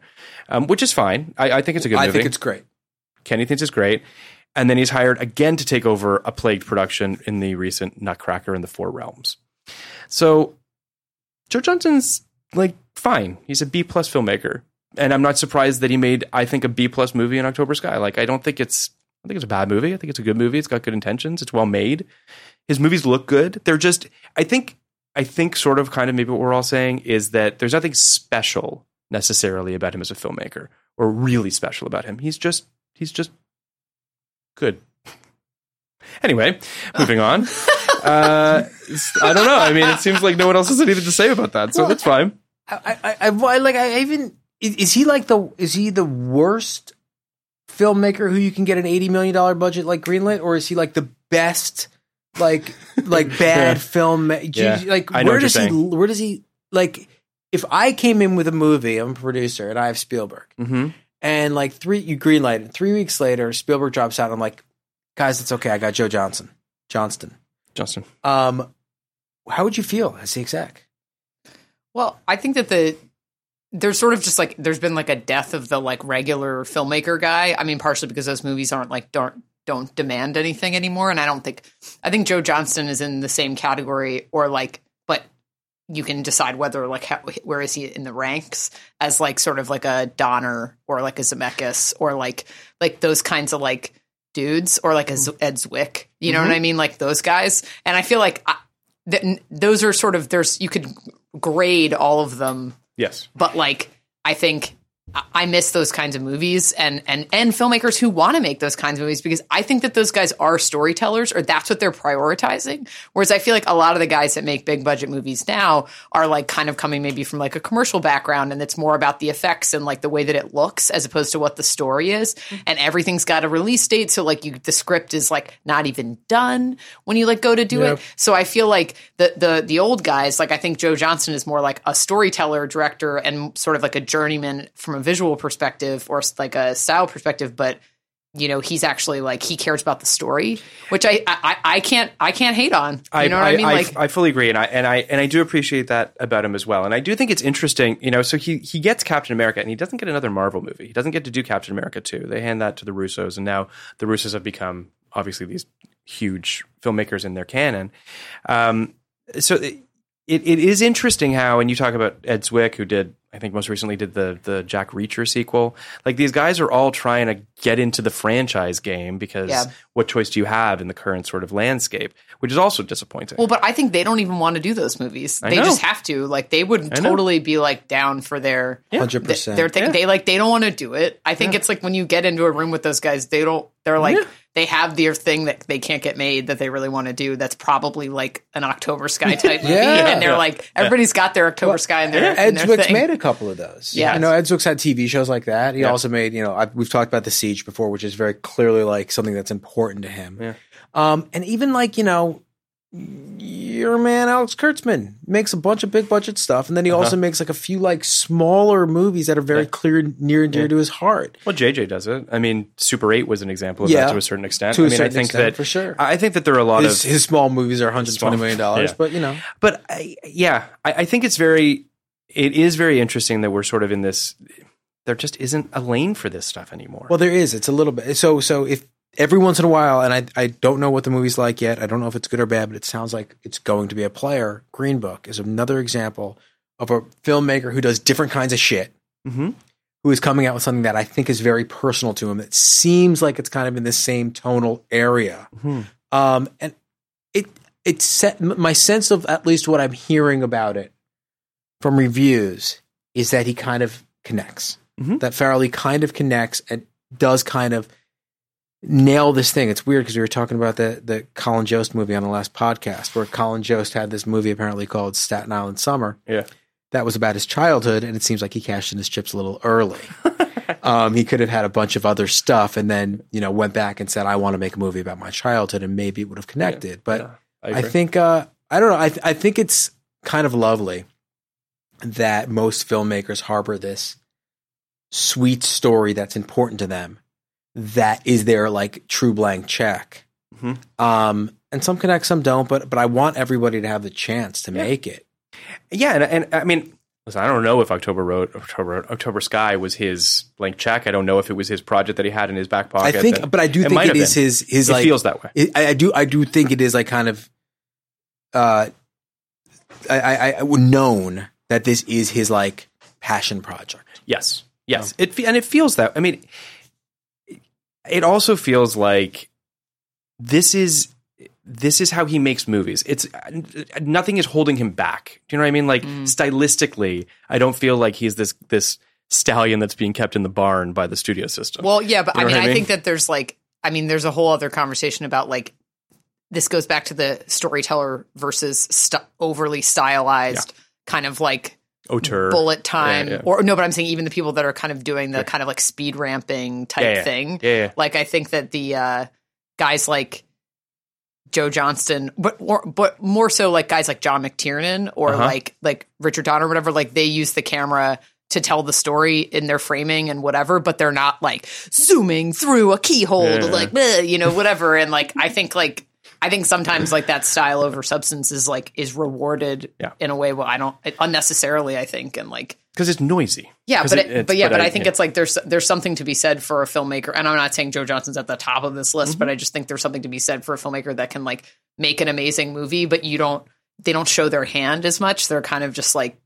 um, which is fine. I, I think it's a good I movie. think it's great. Kenny thinks it's great. And then he's hired again to take over a plagued production in the recent Nutcracker in the Four Realms. So Joe Johnson's like fine. He's a B plus filmmaker. And I'm not surprised that he made, I think, a B plus movie in October Sky. Like I don't think it's I think it's a bad movie. I think it's a good movie. It's got good intentions. It's well made. His movies look good. They're just I think I think sort of kind of maybe what we're all saying is that there's nothing special necessarily about him as a filmmaker or really special about him. He's just he's just good. Anyway, moving on. Uh, I don't know. I mean, it seems like no one else has anything to say about that, so that's fine. I, I, I, I like. I even is, is he like the is he the worst filmmaker who you can get an eighty million dollar budget like greenlit, or is he like the best like like bad film? you- Yeah. Like I know where what you're does he where does he like? If I came in with a movie, I'm a producer and I have Spielberg, Mm-hmm. and like three you greenlight it. Three weeks later, Spielberg drops out. And I'm like, guys, it's okay. I got Joe Johnson, Johnston. Justin. Um, how would you feel as the exec? Well, I think that the there's sort of just like there's been like a death of the like regular filmmaker guy. I mean, partially because those movies aren't like don't don't demand anything anymore, and I don't think I think Joe Johnston is in the same category or like, but you can decide whether like how, where is he in the ranks as like sort of like a Donner or like a Zemeckis or like like those kinds of like dudes or like a hmm. Z- Ed Zwick. You know mm-hmm. what I mean? Like those guys. And I feel like I, th- those are sort of there's you could grade all of them Yes. but like I think I- miss those kinds of movies and and and filmmakers who want to make those kinds of movies because I think that those guys are storytellers or that's what they're prioritizing. Whereas I feel like a lot of the guys that make big budget movies now are like kind of coming maybe from like a commercial background and it's more about the effects and like the way that it looks as opposed to what the story is. Mm-hmm. And everything's got a release date, so like you the script is like not even done when you like go to do it. So I feel like the the the old guys, like I think Joe Johnson is more like a storyteller, director, and sort of like a journeyman from a visual perspective or like a style perspective, but you know he's actually like he cares about the story, which I I, I can't I can't hate on. You know what I, mean? like I fully agree, and I and I and I do appreciate that about him as well. And I do think it's interesting, you know. So he he gets Captain America, and he doesn't get another Marvel movie. He doesn't get to do Captain America two. They hand that to the Russos, and now the Russos have become obviously these huge filmmakers in their canon. Um, so it, it, it is interesting how, and you talk about Ed Zwick, who did, I think most recently did the the Jack Reacher sequel. Like these guys are all trying to get into the franchise game because Yeah. what choice do you have in the current sort of landscape, which is also disappointing. Well, but I think they don't even want to do those movies. I they know. just have to. Like they would totally be like down for their Hundred th- percent. They're th- they like they don't want to do it. I think it's like when you get into a room with those guys, they don't. They're like they have their thing that they can't get made that they really want to do. That's probably like an October Sky type movie, Yeah. and they're like everybody's got their October Sky in their, in their thing. made a couple of those. Yeah. you know, Ed Zwick's had TV shows like that. He Yeah. also made, you know, I, we've talked about the Siege before, which is very clearly like something that's important to him. Yeah. Um, and even like you know, your man Alex Kurtzman makes a bunch of big budget stuff, and then he Uh-huh. also makes like a few like smaller movies that are very clear, near and dear to his heart. Well, JJ does it. I mean, Super Eight was an example of Yeah. that to a certain extent. To a I mean, certain I think extent, that for sure. I think that there are a lot His, of his small movies are 120 million dollars, Yeah. but you know, but I, yeah, I, I think it's very, it is very interesting that we're sort of in this. There just isn't a lane for this stuff anymore. Well, there is. It's a little bit. So, so if every once in a while, and I, I don't know what the movie's like yet. I don't know if it's good or bad, but it sounds like it's going to be a player. Green Book is another example of a filmmaker who does different kinds of shit, Mhm. who is coming out with something that I think is very personal to him. It seems like it's kind of in the same tonal area. Um, and it, it set my sense of at least what I'm hearing about it from reviews is that he kind of connects. Mhm. That Farrelly kind of connects and does kind of nail this thing. It's weird because we were talking about the the Colin Jost movie on the last podcast, where Colin Jost had this movie apparently called Staten Island Summer. yeah, That was about his childhood, and it seems like he cashed in his chips a little early. um, he could have had a bunch of other stuff, and then you know went back and said, "I want to make a movie about my childhood," and maybe it would have connected. But yeah, I I think uh, I don't know. I th- I think it's kind of lovely that most filmmakers harbor this sweet story that's important to them that is their like true blank check. Mhm. Um, and some connect, some don't, but but I want everybody to have the chance to Yeah. make it. Yeah, and, and I mean, listen, I don't know if October Road, October Road, October Sky was his blank check. I don't know if it was his project that he had in his back pocket. I think, that- but I do think it is been. his his It like feels that way. It, I, I do I do think it is like kind of uh I, I, I known that this is his like passion project. Yes, yes, oh. it fe- and it feels that. I mean, it also feels like this is this is how he makes movies. It's nothing is holding him back. Do you know what I mean? Like mm. stylistically, I don't feel like he's this this stallion that's being kept in the barn by the studio system. Well, yeah, but You I mean, what I I, think that there's like, I mean, there's a whole other conversation about like, this goes back to the storyteller versus st- overly stylized kind of like auteur bullet time, Yeah, yeah. or no, but I'm saying even the people that are kind of doing the kind of like speed ramping type Yeah, thing. Yeah. Like, I think that the uh, guys like Joe Johnston, but or, but more so like guys like John McTiernan or Uh-huh. like like Richard Donner or whatever, like they use the camera to tell the story in their framing and whatever, but they're not like zooming through a keyhole to like you know whatever. And like I think like I think sometimes like that style over substance is like is rewarded Yeah. in a way where I don't unnecessarily I think and like because it's noisy. Yeah, but it- it, but yeah, but, I think yeah. it's like there's there's something to be said for a filmmaker, and I'm not saying Joe Johnson's at the top of this list, Mm-hmm. but I just think there's something to be said for a filmmaker that can like make an amazing movie, but you don't they don't show their hand as much. They're kind of just like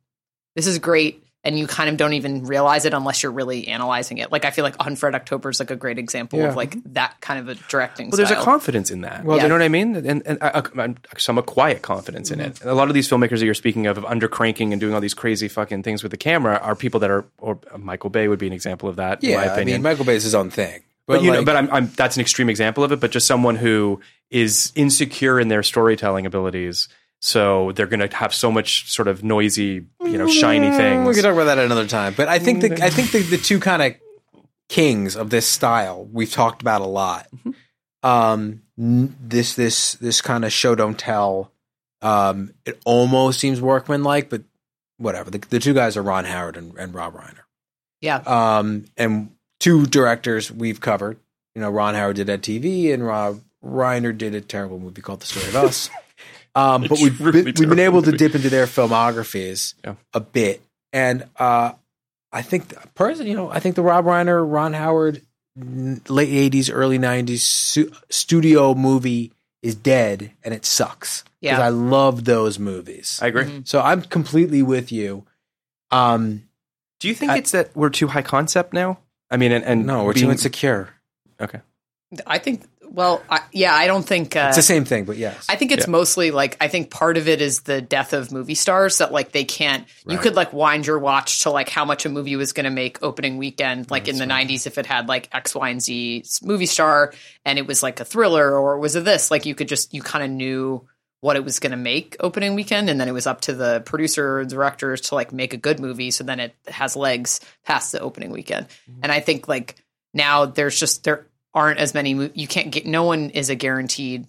this is great, and you kind of don't even realize it unless you're really analyzing it. Like I feel like Hunt for Red October is like a great example Yeah. of like that kind of a directing. Well, there's a confidence in that. Well, you know what I mean? And, and I, I, some a quiet confidence in Mm-hmm. it. A lot of these filmmakers that you're speaking of, of under cranking and doing all these crazy fucking things with the camera, are people that are. Or uh, Michael Bay would be an example of that. in my Yeah, I mean Michael Bay is his own thing. but, you know, but I'm, I'm that's an extreme example of it. But just someone who is insecure in their storytelling abilities, so they're going to have so much sort of noisy, you know, shiny Mm, things. We can talk about that another time. But I think the I think the, the two kind of kings of this style we've talked about a lot. Um, this this this kind of show don't tell. Um, it almost seems workmanlike, but whatever. The, the two guys are Ron Howard and, and Rob Reiner. yeah. Um, and two directors we've covered. You know, Ron Howard did Ed TV, and Rob Reiner did a terrible movie called The Story of Us. Um, but we've Really been, we've been terrible able to dip into their filmographies Yeah. a bit, and uh, I think personally, you know, I think the Rob Reiner, Ron Howard, late '80s, early '90s su- studio movie is dead, and it sucks because Yeah. I love those movies. I agree. Mm-hmm. so I'm completely with you. Um, Do you think I- it's that we're too high concept now? I mean, and, and no, we're being- too insecure. Okay. I think. Well, I, yeah, I don't think uh, It's the same thing, but yes. I think it's Yeah. mostly like I think part of it is the death of movie stars that like they can't. You could like wind your watch to like how much a movie was going to make opening weekend, like in the '90s if it had like X, Y, and Z movie star, and it was like a thriller or was it this? Like you could just you kind of knew what it was going to make opening weekend, and then it was up to the producer or directors to like make a good movie, so then it has legs past the opening weekend. And I think like now there's just there aren't as many. You can't get. No one is a guaranteed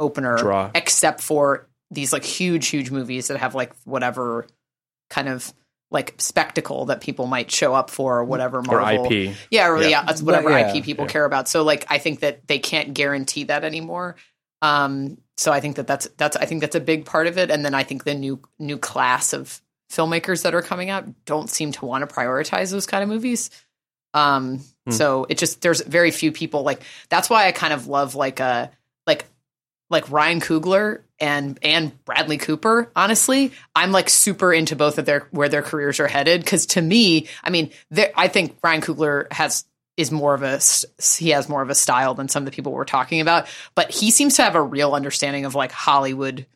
opener Draw. except for these like huge huge movies that have like whatever kind of like spectacle that people might show up for or whatever Or Marvel. IP. Yeah, or, Yeah. yeah, whatever Yeah, IP people yeah. care about. So like I think that they can't guarantee that anymore. Um so I think that that's that's I think that's a big part of it and then I think the new new class of filmmakers that are coming out don't seem to want to prioritize those kind of movies. Um Hmm. so it just there's very few people like that's why I kind of love like a like like Ryan Coogler and and Bradley Cooper. Honestly, I'm like super into both of their where their careers are headed because to me, I mean, I think Ryan Coogler has is more of a he has more of a style than some of the people we're talking about, but he seems to have a real understanding of like Hollywood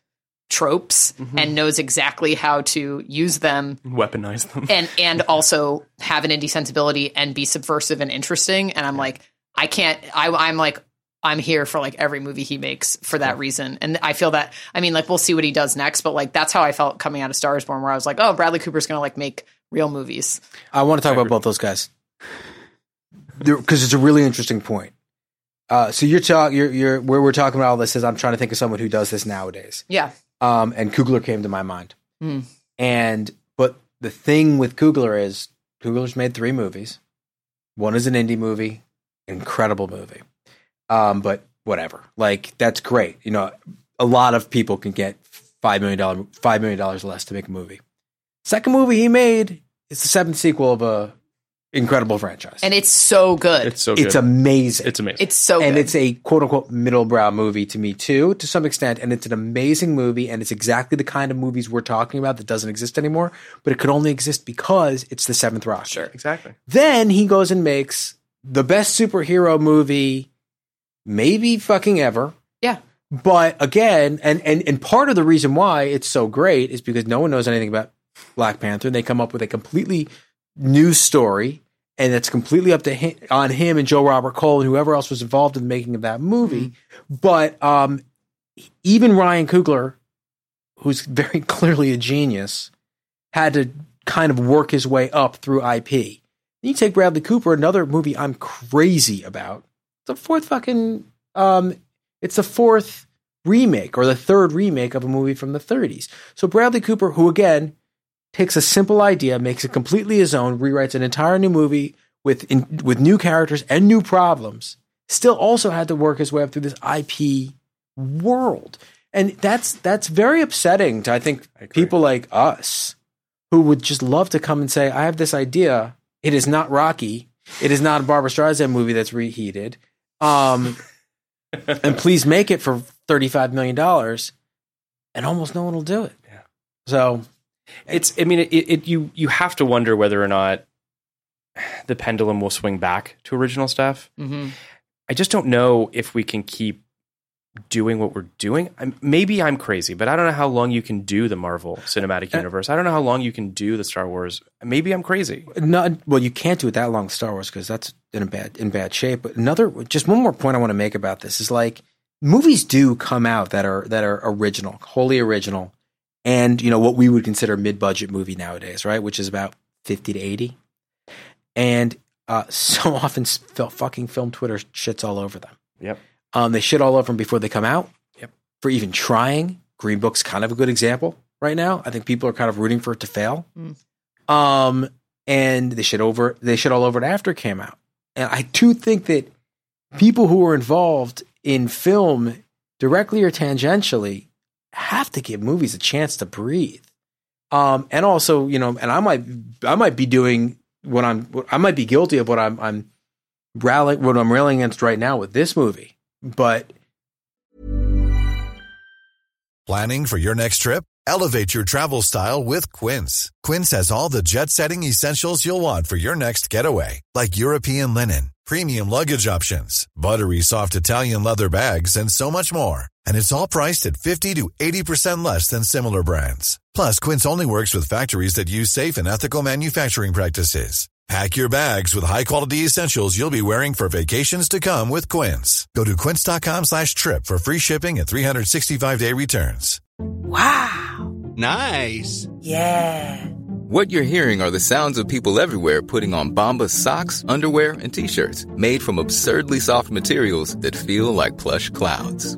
tropes and knows exactly how to use them Weaponize them. and and also have an indie sensibility and be subversive and interesting. And I'm like, I can't. I, I'm like, I'm here for like every movie he makes for that reason. And I feel that. I mean, like, we'll see what he does next, but like that's how I felt coming out of Stars Born, where I was like, oh, Bradley Cooper's gonna like make real movies. I want to talk about both those guys because it's a really interesting point. Uh, so you're talking, you're, you're where we're talking about all this is I'm trying to think of someone who does this nowadays. Yeah, Um, and Coogler came to my mind. Hmm. And but the thing with Coogler is Coogler's made three movies. One is an indie movie, incredible movie. Um, but whatever, like that's great. You know, a lot of people can get five million dollar five million dollars less to make a movie. Second movie he made is the seventh sequel of a incredible franchise. and it's so good. It's so good. it's amazing. It's amazing. It's so good. and good. it's a quote unquote middle brow movie to me too, to some extent. And it's an amazing movie, and it's exactly the kind of movies we're talking about that doesn't exist anymore. But it could only exist because it's the seventh rock. Sure. exactly. Then he goes and makes the best superhero movie, maybe fucking ever. yeah. But again, and, and and part of the reason why it's so great is because no one knows anything about Black Panther. And they come up with a completely new story, and it's completely up to him, on him and Joe Robert Cole and whoever else was involved in the making of that movie. But um, even Ryan Coogler, who's very clearly a genius, had to kind of work his way up through IP. Then you take Bradley Cooper, another movie I'm crazy about. It's the fourth fucking um it's the fourth remake or the third remake of a movie from the 30s. So Bradley Cooper, who again takes a simple idea, makes it completely his own, rewrites an entire new movie with in, with new characters and new problems, still also had to work his way up through this IP world. And that's that's very upsetting to I think people like us who would just love to come and say, I have this idea. It is not Rocky. It is not a Barbra Streisand movie that's reheated. Um, and please make it for $35 million. And almost no one will do it. Yeah. So It's. I mean, it, it. You you have to wonder whether or not the pendulum will swing back to original stuff. hmm I just don't know if we can keep doing what we're doing. I'm, maybe I'm crazy, but I don't know how long you can do the Marvel Cinematic Universe. I don't know how long you can do the Star Wars. Maybe I'm crazy. not well you can't do it that long star wars because that's in a bad in bad shape but another just one more point i want to make about this is like movies do come out that are that are original wholly original and you know what we would consider mid-budget movie nowadays right which is about 50 to 80 and uh, so often s- fil- fucking film twitter shits all over them Yep. um, they shit all over them before they come out Yep. for even trying green book's kind of a good example right now i think people are kind of rooting for it to fail um, and they shit over they shit all over it after it came out. And I do think that people who are involved in film, directly or tangentially, have to give movies a chance to breathe. Um, and also, you know, and I might I might be doing what I'm I might be guilty of what I'm I'm rallying what I'm railing against right now with this movie. But Planning for your next trip? Elevate your travel style with Quince. Quince has all the jet setting essentials you'll want for your next getaway, like European linen, premium luggage options, buttery soft Italian leather bags, and so much more. And it's all priced at 50 to 80% less than similar brands. Plus, Quince only works with factories that use safe and ethical manufacturing practices. Pack your bags with high-quality essentials you'll be wearing for vacations to come with Quince. Go to quince.com slash trip for free shipping and 365-day returns. Wow. Nice. Yeah. What you're hearing are the sounds of people everywhere putting on Bombas socks, underwear, and t-shirts made from absurdly soft materials that feel like plush clouds.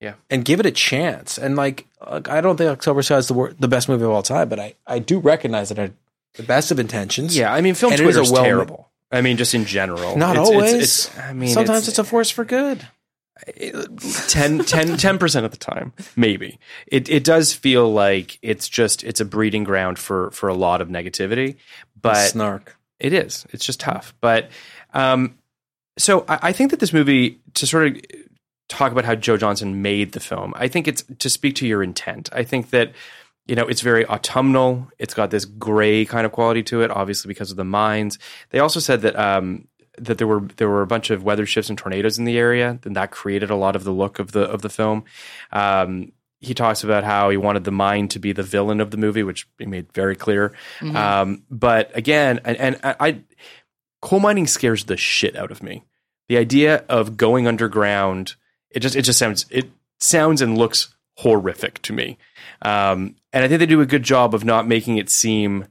Yeah. and give it a chance. And like, I don't think October Sky is the wor- the best movie of all time, but I, I do recognize that it had the best of intentions. Yeah, I mean, film And it is well- terrible. I mean, just in general. Not It's- always. It's, it's, I mean, sometimes it's, a force for good. 10 10 percent of the time, maybe. It it does feel like it's just it's a breeding ground for for a lot of negativity, but Snark. it is. It's just tough. But um, so I, I think that this movie to sort of talk about how Joe Johnson made the film. I think it's to speak to your intent. I think that you know it's very autumnal. It's got this gray kind of quality to it, obviously because of the mines. They also said that um, that there were there were a bunch of weather shifts and tornadoes in the area, and that created a lot of the look of the of the film. Um, he talks about how he wanted the mine to be the villain of the movie, which he made very clear. Um, but again, and, and I, I coal mining scares the shit out of me the idea of going underground, it just it just sounds it sounds and looks horrific to me. Um, and I think they do a good job of not making it seem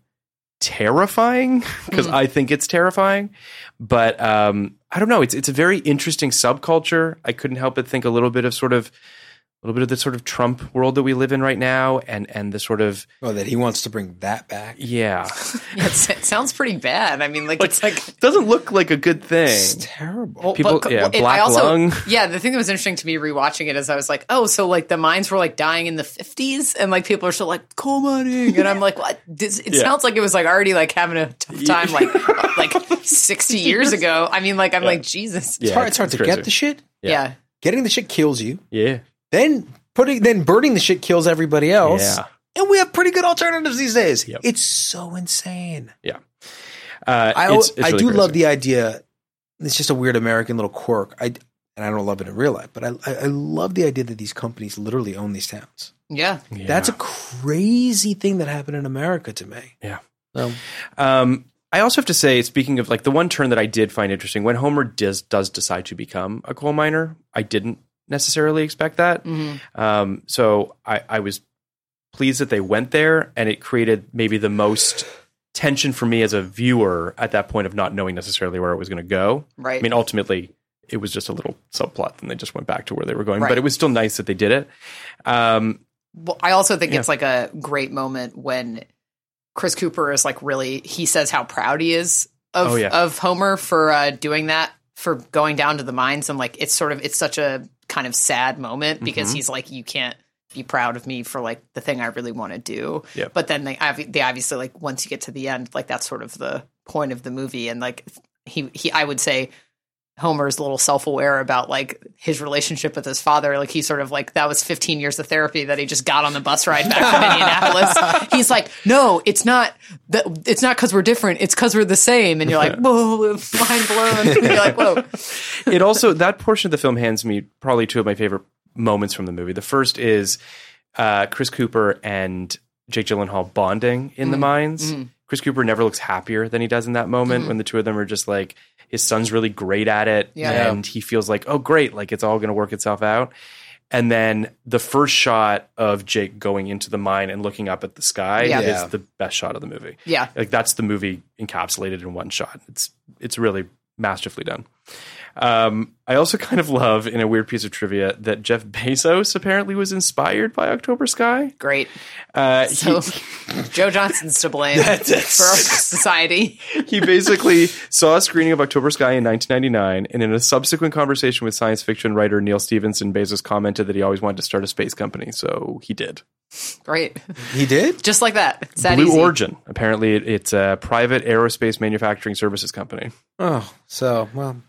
terrifying because I think it's terrifying. But um, I don't know. It's it's a very interesting subculture. I couldn't help but think a little bit of sort of a little bit of the sort of Trump world that we live in right now, and and the sort of Oh, that he wants to bring that back. yeah, Yeah, it sounds pretty bad. I mean, like, it's like doesn't look like a good thing. It's terrible. Well, People- but- yeah, it- black I also, lung. Yeah, the thing that was interesting to me rewatching it is I was like, oh, so like the mines were like dying in the fifties, and like people are still like coal mining, and I'm like, what? This, it Yeah. sounds like it was like already like having a tough time like like sixty years ago. I mean, like I'm like Jesus. It's hard, it's hard it's to crazy. get the shit. Yeah. Getting the shit kills you. Yeah, Then putting then burning the shit kills everybody else. Yeah. And we have pretty good alternatives these days. Yep. It's so insane. yeah. Uh, I it's- it's I really do love the idea. It's just a weird American little quirk. I and I don't love it in real life, but I I, I love the idea that these companies literally own these towns. Yeah. Yeah. That's a crazy thing that happened in America to me. Yeah. So Um, I also have to say, speaking of like the one turn that I did find interesting, when Homer does does decide to become a coal miner, I didn't necessarily expect that. Um, so I, I was pleased that they went there, and it created maybe the most tension for me as a viewer at that point of not knowing necessarily where it was going to go. Right. I mean, ultimately, it was just a little subplot, and they just went back to where they were going. Right. But it was still nice that they did it. Um, Well, I also think Yeah. it's like a great moment when Chris Cooper is like really he says how proud he is of Oh, yeah. of Homer for uh, doing that for going down to the mines and like it's sort of it's such a kind of sad moment because Mhm. he's like you can't be proud of me for like the thing I really want to do. Yep. But then they they obviously like once you get to the end like that's sort of the point of the movie and like he he I would say Homer's a little self-aware about like his relationship with his father. Like he sort of like that was 15 years of therapy that he just got on the bus ride back from Indianapolis. He's like, no, it's not that. It's not because we're different. It's because we're the same. And you're like, whoa, mind blown. you're like, whoa. it also that portion of the film hands me probably two of my favorite moments from the movie. The first is uh, Chris Cooper and Jake Gyllenhaal bonding in the Mm-hmm. mines. Chris Cooper never looks happier than he does in that moment when the two of them are just like his son's really great at it, Yeah. and he feels like oh great, like it's all going to work itself out. And then the first shot of Jake going into the mine and looking up at the sky Yeah. Yeah. is the best shot of the movie. Yeah. Like that's the movie encapsulated in one shot. It's it's really masterfully done. Um, I also kind of love in a weird piece of trivia that Jeff Bezos apparently was inspired by October Sky. Great. Uh, So he, Joe Johnson's to blame for our society. he basically saw a screening of October Sky in 1999, and in a subsequent conversation with science fiction writer Neal Stephenson, Bezos commented that he always wanted to start a space company, so he did. Great. he did. Just like that. It's that Blue easy. Origin, apparently, it, it's a private aerospace manufacturing services company. Oh, so well,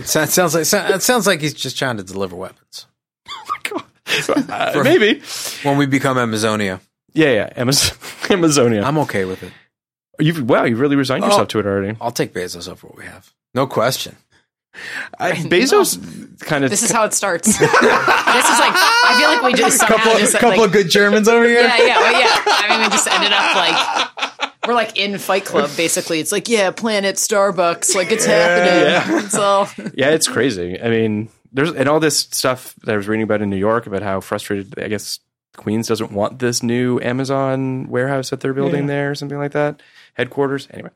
it sounds, sounds like it sounds like he's just trying to deliver weapons Uh, maybe. when we become Amazonia. Yeah, yeah. Amaz- Amazonia. I'm okay with it. You've wow, you've really resigned yourself Oh. to it already. I'll take Bezos over what we have. No question. I, Bezos kind of This is how it starts. this is like I feel like we just somehow couple just couple like, of good Germans over here. Yeah, yeah, well, yeah. I mean, we just ended up like we're like in Fight Club. Basically, it's like yeah, Planet Starbucks, like it's happening. So yeah, it's crazy. I mean, there's and all this stuff that I was reading about in New York about how frustrated I guess Queens doesn't want this new Amazon warehouse that they're building there or something like that headquarters. Anyway,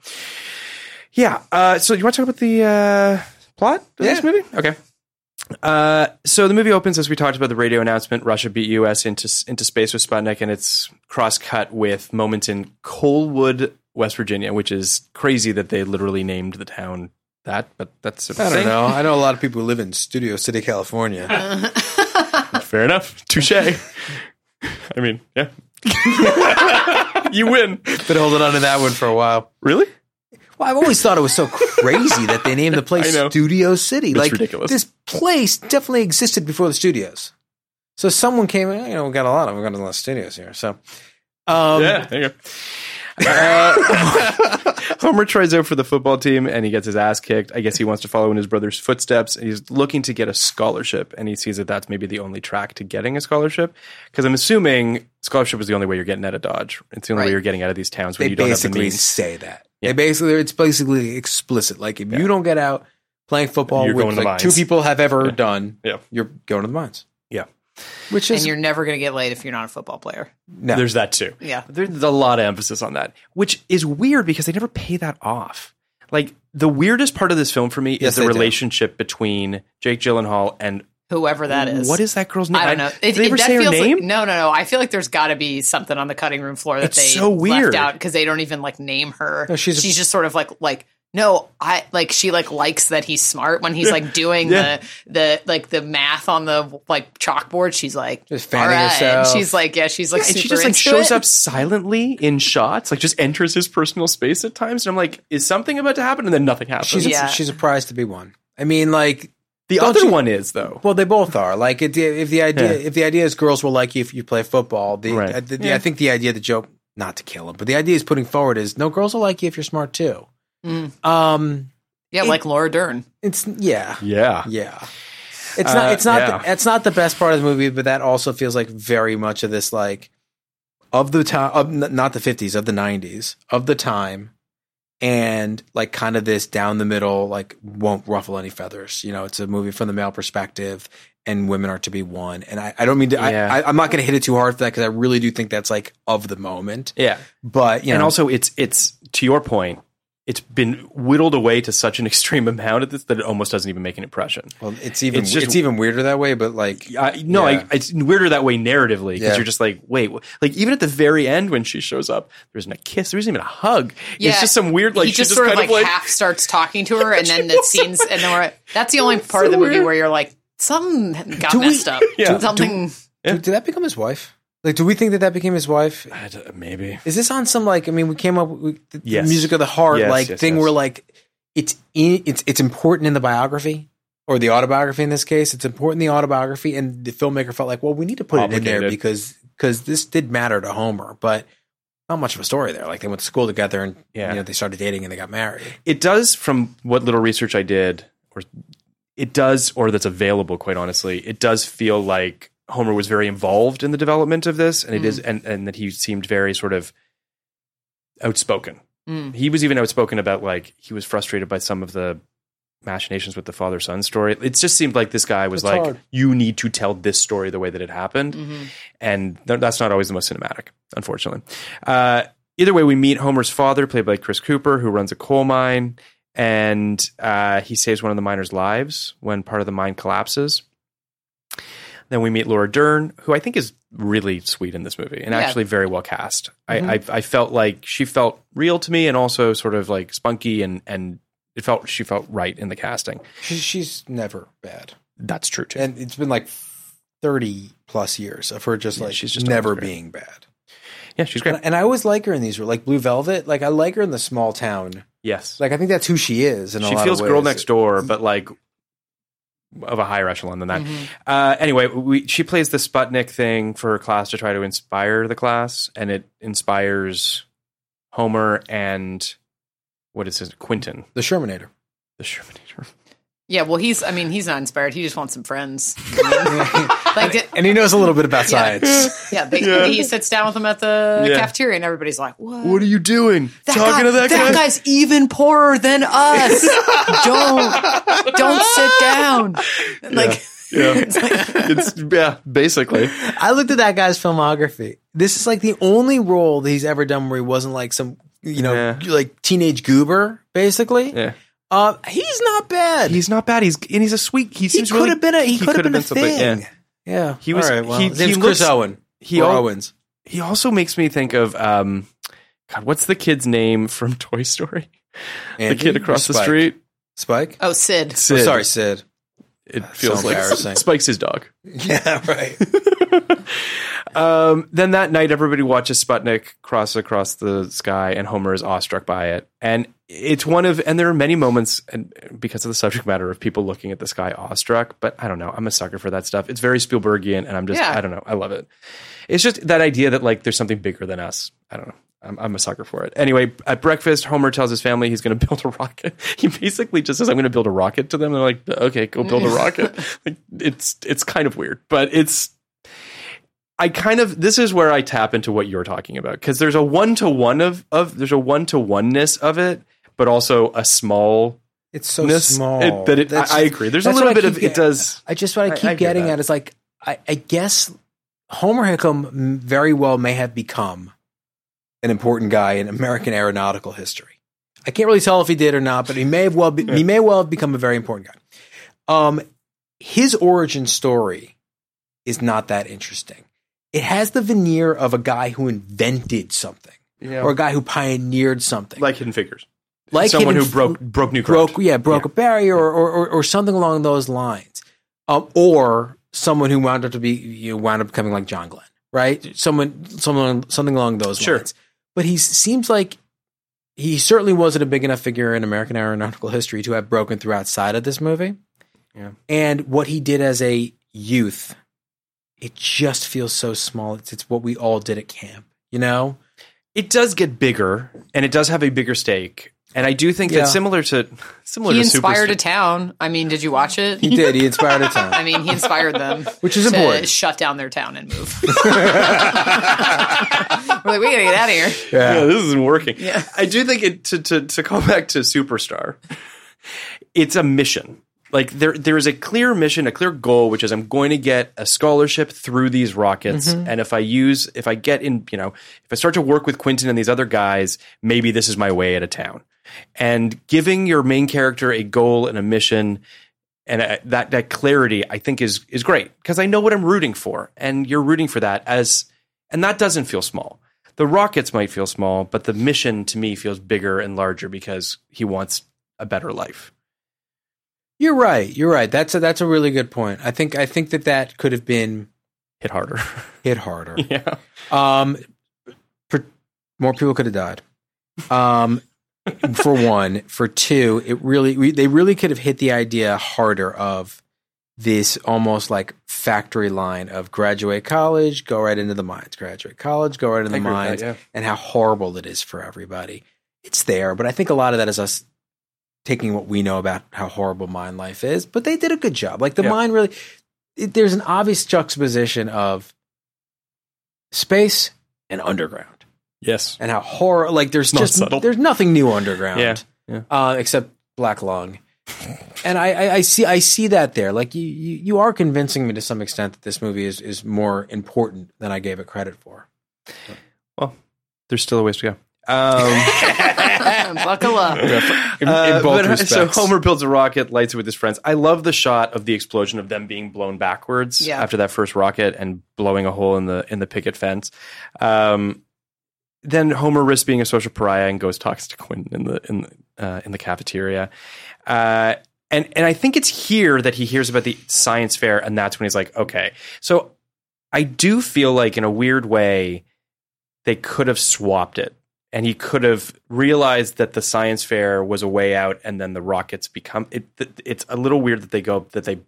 yeah. Uh, so you want to talk about the uh, plot of this movie? Okay. Uh, so the movie opens as we talked about the radio announcement. Russia beat U.S. into into space with Sputnik, and it's cross cut with moments in Coalwood, West Virginia, which is crazy that they literally named the town that. But that's a I don't thing. know. I know a lot of people who live in Studio City, California. Fair enough. Touche. I mean, yeah. you win. Been holding on to that one for a while. Really? Well, I've always thought it was so crazy that they named the place Studio City. It's like ridiculous. this place definitely existed before the studios. So someone came in. You know, we got a lot of we got a lot of studios here. So, um, yeah, there you go. Uh, Homer tries out for the football team and he gets his ass kicked. I guess he wants to follow in his brother's footsteps. And he's looking to get a scholarship and he sees that that's maybe the only track to getting a scholarship. Because I'm assuming scholarship is the only way you're getting out of Dodge. It's the only way you're getting out of these towns when they you don't have the basically means. say that. Yeah. They basically it's basically explicit. Like if you don't get out, playing football, You're which going to the like two people have ever done. Yeah. You're going to the mines. Yeah. Which is and you're never going to get laid if you're not a football player. no. There's that too. Yeah. There's a lot of emphasis on that, which is weird because they never pay that off. Like the weirdest part of this film for me Yes, is the they do. relationship between Jake Gyllenhaal and Whoever that is. what is that girl's name? I don't know. Did they ever say her feels like- name? no, no, no. I feel like there's got to be something on the cutting room floor that It's they so weird. left out because they don't even like name her. No, she's she's, a- just sort of like like no, I like she like likes that he's smart when he's like doing Yeah. the the like the math on the like chalkboard. She's like Just fanning "All right." herself. She's like yeah, she's like and super she just like shows it. up silently in shots, like just enters his personal space at times. And I'm like, is something about to happen? And then nothing happens. she's a, Yeah. she's a prize to be won. I mean, like the don't other you- one is though. Well, they both are. Like, if the, if the idea Yeah. if the idea is girls will like you if you play football, the, Right. uh, the, Yeah. I think the idea, the joke, not to kill him, but the idea is putting forward is no girls will like you if you're smart too. Mm. Um, yeah, like Laura Dern. it's yeah, Yeah. yeah. It's Uh, not. It's not. yeah. The, it's not the best part of the movie, but that also feels like very much of this like of the time of not the fifties of the nineties of the time, and like kind of this down the middle like won't ruffle any feathers. You know, it's a movie from the male perspective, and women are to be won. And I, I don't mean to. Yeah. I, I, I'm not going to hit it too hard for that because I really do think that's like of the moment. Yeah. But you and also it's it's to your point, it's been whittled away to such an extreme amount at this that it almost doesn't even make an impression. well, it's even it's it's, even weirder that way. But like, I, no, Yeah. I, it's weirder that way narratively because Yeah. you're just like, wait, like even at the very end when she shows up, there isn't a kiss, there isn't even a hug. Yeah, it's just some weird like he she just, just sort of kind like, half starts talking to her, and then the scenes, and then we're that's the oh, only part of the movie weird. where you're like something got Do we- messed up. Yeah. something. did, did that become his wife? Like, do we think that that became his wife? Maybe. Is this on some like? I mean, we came up with the Yes. music of the heart Yes, like yes, thing where like it's in, it's it's important in the biography or the autobiography in this case. It's important in the autobiography, and the filmmaker felt like, well, we need to put it in there because because this did matter to Homer, but not much of a story there. Like they went to school together and Yeah. you know they started dating and they got married. It does, from what little research I did, or it does, or that's available, quite honestly, it does feel like Homer was very involved in the development of this, and it is, and, and that he seemed very sort of outspoken. Mm. He was even outspoken about like he was frustrated by some of the machinations with the father son story. It just seemed like this guy was It's like, hard. you need to tell this story the way that it happened Mhm. and th- that's not always the most cinematic, unfortunately. Uh, either way, we meet Homer's father, played by Chris Cooper, who runs a coal mine, and uh, he saves one of the miners' lives when part of the mine collapses. Then we meet Laura Dern, who I think is really sweet in this movie and Yeah. actually very well cast. I, mm-hmm. I, I felt like she felt real to me and also sort of like spunky and and it felt she felt right in the casting. She, she's never bad, That's true too. and it's been like thirty plus years of her just Yeah, like she's just never being bad. yeah, she's great. And, and I always like her in these, like Blue Velvet. Like I like her in the small town. yes, Like I think that's who she is. And she lot feels of girl next door, but like of a higher echelon than that. Mm-hmm. Uh, anyway, we, she plays the Sputnik thing for her class to try to inspire the class, and it inspires Homer and what is his Quentin, The Shermanator. the Shermanator. Yeah, well, he's. I mean, he's not inspired. He just wants some friends. like, did, and he knows a little bit about science. yeah, they, he sits down with them at the Yeah. cafeteria, and everybody's like, "What? What are you doing? That Talking guy- to that, guy? That guy's even poorer than us. don't, don't sit down." Like, Yeah, it's it's yeah, basically. I looked at that guy's filmography. This is like the only role that he's ever done where he wasn't like some, you know, Yeah. like teenage goober, basically. Yeah, Uh, he's not bad. he's not bad. He's and he's a sweet. He he seems could really, have been a he, could have been, a thing. Yeah. Yeah. He was- All right, well, he- his name's he Chris looks- Owen. he or al- Owens. He also makes me think of um, God, what's the kid's name from Toy Story? Andy the kid across the street. Spike. oh, Sid. Oh, Sid. sorry, Sid. It That's feels so like embarrassing. Spike's his dog. Yeah, right. Um, then that night, everybody watches Sputnik cross across the sky, and Homer is awestruck by it. And it's one of, and there are many moments, and because of the subject matter of people looking at the sky awestruck. But I don't know, I'm a sucker for that stuff. It's very Spielbergian, and I'm just, Yeah. I don't know, I love it. It's just that idea that like there's something bigger than us. I don't know. I'm, I'm a sucker for it. Anyway, at breakfast, Homer tells his family he's going to build a rocket. He basically just says, "I'm going to build a rocket." To them, they're like, "Okay, go build a rocket." like, it's it's kind of weird, but it's I kind of this is where I tap into what you're talking about because there's a one to one of of there's a one to oneness of it, but also a small It's so Ness, small. it- that it- I- I agree. There's a little bit of- keep it does- I just what I I- I keep get getting at is like I, I guess Homer Hickam very well may have become an important guy in American aeronautical history. I can't really tell if he did or not, but he may have well be, he may well have become a very important guy. Um, his origin story is not that interesting. It has the veneer of a guy who invented something Yeah. or a guy who pioneered something like Hidden Figures. like someone Hidden who broke broke new ground. broke yeah broke a barrier or, or, or, or something along those lines um, or someone who wound up to be you know, wound up becoming like John Glenn right someone someone something along those Sure. lines but he seems like he certainly wasn't a big enough figure in American aeronautical history to have broken through outside of this movie Yeah. and what he did as a youth it just feels so small it's, it's what we all did at camp you know It does get bigger, and it does have a bigger stake. And I do think Yeah. that similar to similar He to inspired Superstar- a town. I mean, did you watch it? he did he inspired a town I mean, he inspired them, Which is to important. Shut down their town and move. We're like, we gotta get out of here. yeah. this isn't working. Yeah. I do think it to to to call back to Superstar. It's a mission. Like there there is a clear mission, a clear goal, which is I'm going to get a scholarship through these rockets, Mm-hmm. and if I use if I get in, you know, if I start to work with Quentin and these other guys, maybe this is my way out of town. And giving your main character a goal and a mission and uh, that that clarity I think is is great because I know what I'm rooting for, and you're rooting for that as, and that doesn't feel small. The rockets might feel small, but the mission to me feels bigger and larger because he wants a better life. You're right. You're right. That's a, that's a really good point. I think I think that that could have been Hit harder. hit harder. yeah. Um, for more people could have died. Um, for one, for two, it really we, they really could have hit the idea harder of this almost like factory line of graduate college, go right into the mines, graduate college, go right into I the with that, mines, yeah. and how horrible it is for everybody. It's there, but I think a lot of that is us taking what we know about how horrible mine life is. But they did a good job. Like the Yeah. mine really, it, there's an obvious juxtaposition of space and underground Yes. and how horror like there's not just subtle. there's nothing new underground Yeah. Yeah. uh, except black lung and I, I, I see I see that there like you, you you are convincing me to some extent that this movie is is more important than I gave it credit for Well, there's still a ways to go. Um, Buckle up. in, in Uh, both but, respects So Homer builds a rocket, lights it with his friends. I love the shot of the explosion of them being blown backwards Yeah. after that first rocket and blowing a hole in the in the picket fence. Um, then Homer risks being a social pariah and goes talks to Quentin in the in the, uh, in the cafeteria. Uh, and and I think it's here that he hears about the science fair, and that's when he's like, okay. So I do feel like in a weird way they could have swapped it and he could have realized that the science fair was a way out and then the rockets become it it's a little weird that they go that they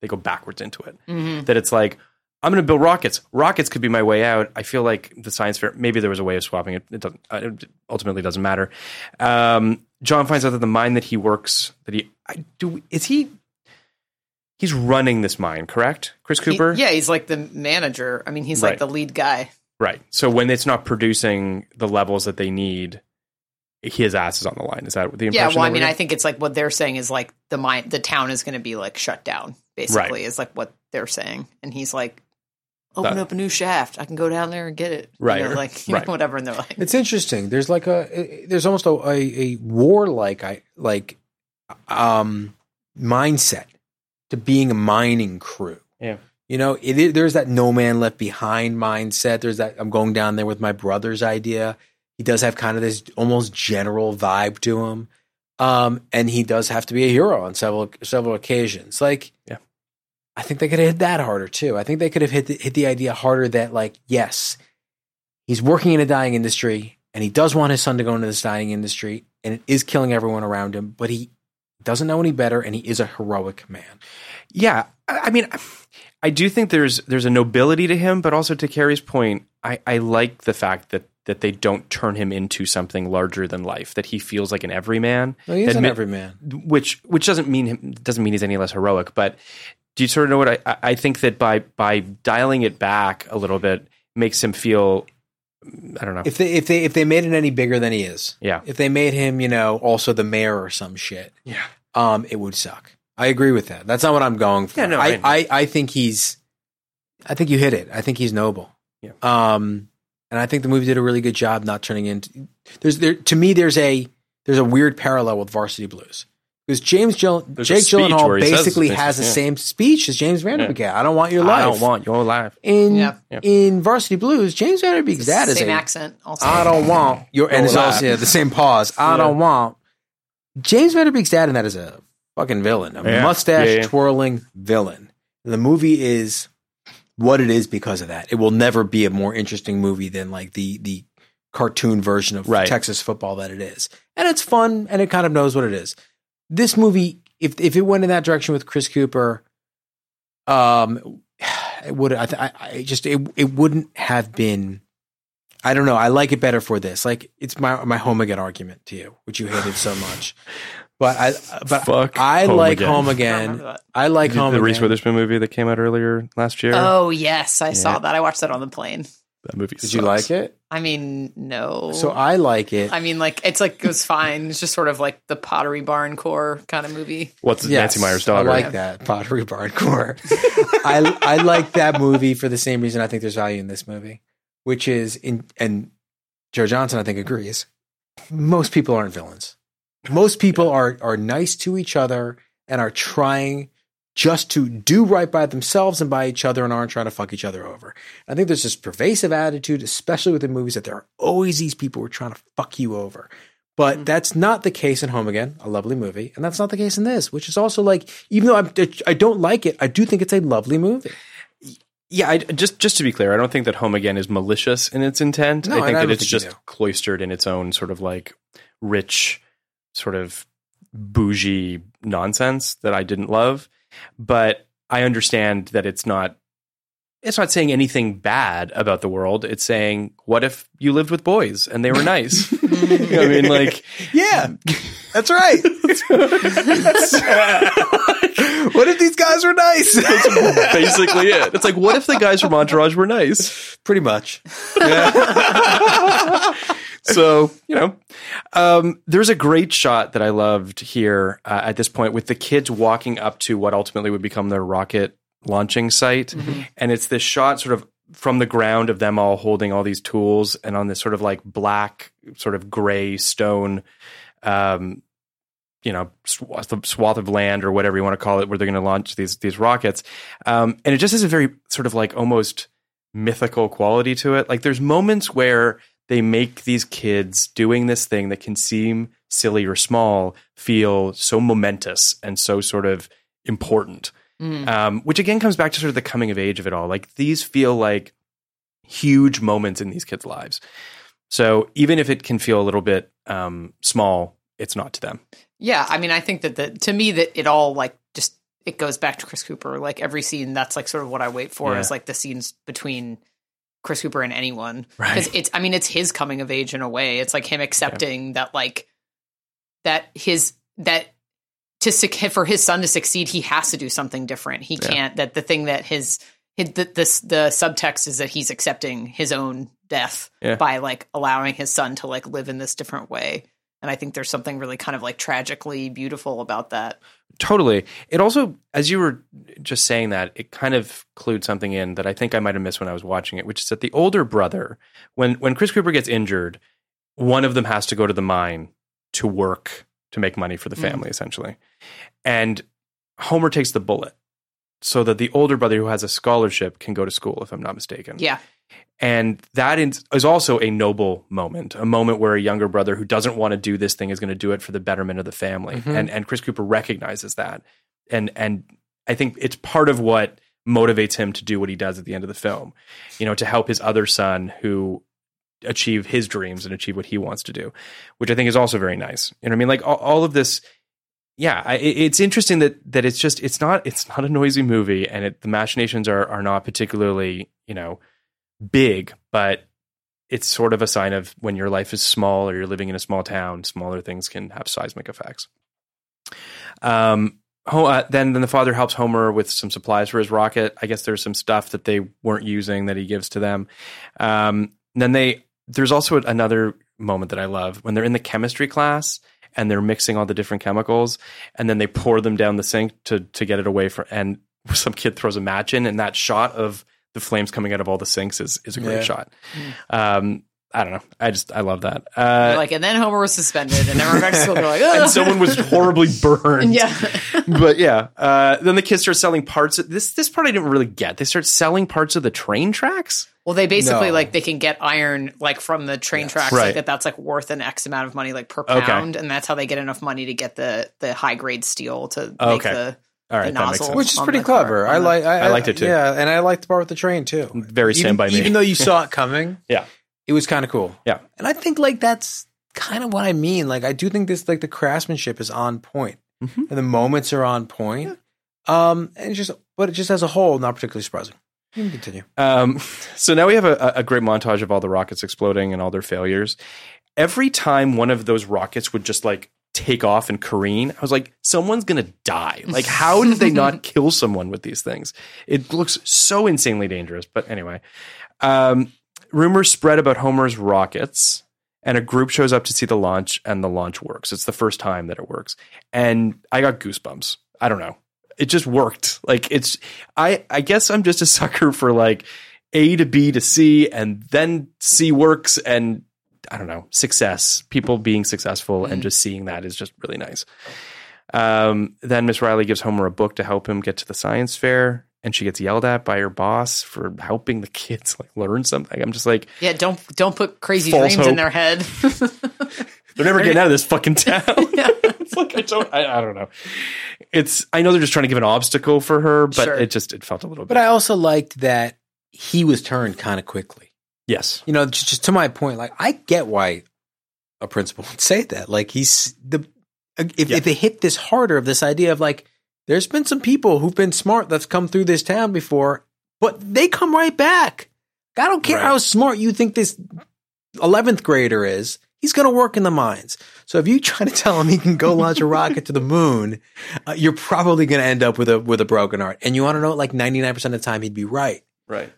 they go backwards into it Mm-hmm. that it's like i'm going to build rockets rockets could be my way out i feel like the science fair maybe there was a way of swapping it it doesn't uh, it ultimately doesn't matter um, john finds out that the mine that he works that he I, do is he he's running this mine correct chris He- cooper yeah, he's like the manager. I mean, he's like the lead guy. Right. So when it's not producing the levels that they need, his ass is on the line. Is that the impression? Yeah, well, I mean, we're I think it's like what they're saying is like the mine, the town is going to be like shut down. Basically, is like what they're saying, and he's like, open That- up a new shaft. I can go down there and get it. You Right, know, like you right. know, whatever. And they're like, It's interesting. There's like a there's almost a a, a warlike I like um mindset to being a mining crew. Yeah. You know, it, is- there's that no man left behind mindset. There's that I'm going down there with my brothers idea. He does have kind of this almost general vibe to him. Um, and he does have to be a hero on several several occasions. Like, Yeah. I think they could have hit that harder too. I think they could have hit the, hit the idea harder that like, yes, he's working in a dying industry and he does want his son to go into this dying industry and it is killing everyone around him, but he doesn't know any better and he is a heroic man. yeah. I, I mean, I do think there's there's a nobility to him, but also to Carrie's point, I, I like the fact that that they don't turn him into something larger than life. That he feels like an everyman. No, he is an everyman. which which doesn't mean him doesn't mean he's any less heroic. But do you sort of know what I I- I think that by by dialing it back a little bit makes him feel I don't know. If they if they if they made it any bigger than he is, Yeah. If they made him, you know, also the mayor or some shit, yeah. um, it would suck. I agree with that. That's not what I'm going for. Yeah, no, I, I- I, I think he's, I think you hit it. I think he's noble. Yeah. Um, and I think the movie did a really good job not turning into. There's there to me. There's a there's a weird parallel with Varsity Blues because James Jill, There's Jake Gyllenhaal where he says basically this, has the yeah. same speech as James Van Der Beek. had. I don't want your life. I don't want your life. in Yeah. Yeah. in Varsity Blues. James Van Der Beek's dad is Same a accent. Also, I don't want your and Your it's also life. yeah, the same pause. I Yeah. don't want James Van Der Beek's dad and that is a fucking villain, a Yeah. mustache Yeah, yeah. twirling villain. And the movie is what it is because of that. It will never be a more interesting movie than like the the cartoon version of Right. Texas football that it is. And it's fun and it kind of knows what it is. This movie, if if it went in that direction with Chris Cooper, um, it would I, th- I, I just it it wouldn't have been. I don't know. I like it better for this. Like it's my my home again argument to you, which you hated so much. But I but Fuck I Home like Again. home again. remember that. I like the, home the again. Reese Witherspoon movie that came out earlier last year. Oh yes, I Yeah. saw that. I watched that on the plane. That movie. Did you like it? I mean, no. So I like it. I mean, like it's like it was fine. It's just sort of like the Pottery Barn core kind of movie. What's Yes, Nancy Meyer's daughter? I like that Pottery Barn Core. I I like that movie for the same reason I think there's value in this movie, which is in and Joe Johnston I think agrees. Most people aren't villains. Most people are are nice to each other and are trying just to do right by themselves and by each other and aren't trying to fuck each other over. I think there's this pervasive attitude, especially within movies, that there are always these people who are trying to fuck you over. But mm-hmm. that's not the case in Home Again, a lovely movie, and that's not the case in this, which is also like, even though I'm, I don't like it, I do think it's a lovely movie. Yeah, I, just just to be clear, I don't think that Home Again is malicious in its intent. No, I think I that it's think you just cloistered in its own sort of like rich, sort of bougie nonsense that I didn't love. But I understand that it's not. It's not saying anything bad about the world. It's saying, what if you lived with boys and they were nice? You know I mean, like, Yeah, that's right. what if these guys were nice? basically it. It's like, what if the guys from Entourage were nice? Pretty much. so you know um, there's a great shot that i loved here uh, at this point with the kids walking up to what ultimately would become their rocket launching site. And it's this shot sort of from the ground of them all holding all these tools and on this sort of like black sort of gray stone um, you know swath of, swath of land or whatever you want to call it where they're going to launch these these rockets. Um, and it just has a very sort of like almost mythical quality to it. Like there's moments where they make these kids doing this thing that can seem silly or small feel so momentous and so sort of important. Um, which again comes back to sort of the coming of age of it all. Like these feel like huge moments in these kids lives. So even if it can feel a little bit um, small it's not to them. Yeah, I mean, I think that the to me that it all like just it goes back to Chris Cooper. Like every scene, that's like sort of what I wait for Yeah. is like the scenes between Chris Cooper and anyone Right. because it's I mean it's his coming of age in a way. It's like him accepting that like that his that to for his son to succeed, he has to do something different. He Yeah. can't that the thing that his. the, this the subtext is that he's accepting his own death Yeah. by like allowing his son to like live in this different way and i think there's something really kind of like tragically beautiful about that Totally. It also, as you were just saying that, it kind of clued something in that I think I might have missed when I was watching it, which is that the older brother, when when Chris Cooper gets injured, one of them has to go to the mine to work to make money for the Mm. family, essentially. And Homer takes the bullet so that the older brother who has a scholarship can go to school, if I'm not mistaken. yeah And that is is also a noble moment, a moment where a younger brother who doesn't want to do this thing is going to do it for the betterment of the family. Mhm. And and Chris Cooper recognizes that. And and I think it's part of what motivates him to do what he does at the end of the film. You know, to help his other son who achieve his dreams and achieve what he wants to do, which I think is also very nice. You know what I mean? Like all, all of this yeah, I, it's interesting that that it's just it's not it's not a noisy movie, and it, the machinations are are not particularly you know big, but it's sort of a sign of when your life is small or you're living in a small town, smaller things can have seismic effects. Um, uh, then then the father helps Homer with some supplies for his rocket. I guess there's some stuff that they weren't using that he gives to them. Um, then they there's also another moment that I love when they're in the chemistry class and they're mixing all the different chemicals and then they pour them down the sink to to get it away from and some kid throws a match in and that shot of the flames coming out of all the sinks is is a great Yeah. shot. Um I don't know. I just I love that. Uh like, and then Homer was suspended, and everyone back to school. They're like, "Ugh." and someone was horribly burned. yeah. but yeah, uh, then the kids start selling parts. Of, this this part I didn't really get. They start selling parts of the train tracks. Well, they basically No. like they can get iron like from the train tracks, Right. like that. That's like worth an X amount of money, like per Okay. pound, and that's how they get enough money to get the the high grade steel to make the All right, the that makes sense. which is pretty clever. I like. I, I liked it too. Yeah, and I liked the part with the train too. Very even, Stand By Me. Even though you saw it coming, Yeah, it was kind of cool. yeah. And I think like that's kind of what I mean. Like I do think this like the craftsmanship is on point. Mhm. and the moments are on point. Um, and it's just but it just as a whole, not particularly surprising. You can continue. Um, so now we have a, a great montage of all the rockets exploding and all their failures. Every time one of those rockets would just like take off and careen, I was like, someone's gonna die. Like, how did they not kill someone with these things? It looks so insanely dangerous. But anyway, um, rumors spread about Homer's rockets, and a group shows up to see the launch, and the launch works. It's the first time that it works, and I got goosebumps. I don't know. It just worked. Like it's. I I guess I'm just a sucker for like A to B to C, and then C works, and I don't know success. People being successful and just seeing that is just really nice. Um, then Miss Riley gives Homer a book to help him get to the science fair, and she gets yelled at by her boss for helping the kids like learn something. I'm just like, Yeah, don't don't put crazy False dreams in their head. they're never getting out of this fucking town. it's like I don't, I, I don't know. It's I know they're just trying to give an obstacle for her, but Sure. it just it felt a little bit. But I also liked that he was turned kind of quickly. Yes, You know, just, just to my point, like I get why a principal would say that. Like he's the if, Yeah. if they hit this harder of this idea of like there's been some people who've been smart that's come through this town before, but they come right back. I don't care Right. how smart you think this eleventh grader is. He's going to work in the mines. So if you try to tell him he can go launch a rocket to the moon, uh, you're probably going to end up with a with a broken heart. And you want to know, like ninety nine percent of the time, he'd be right. right.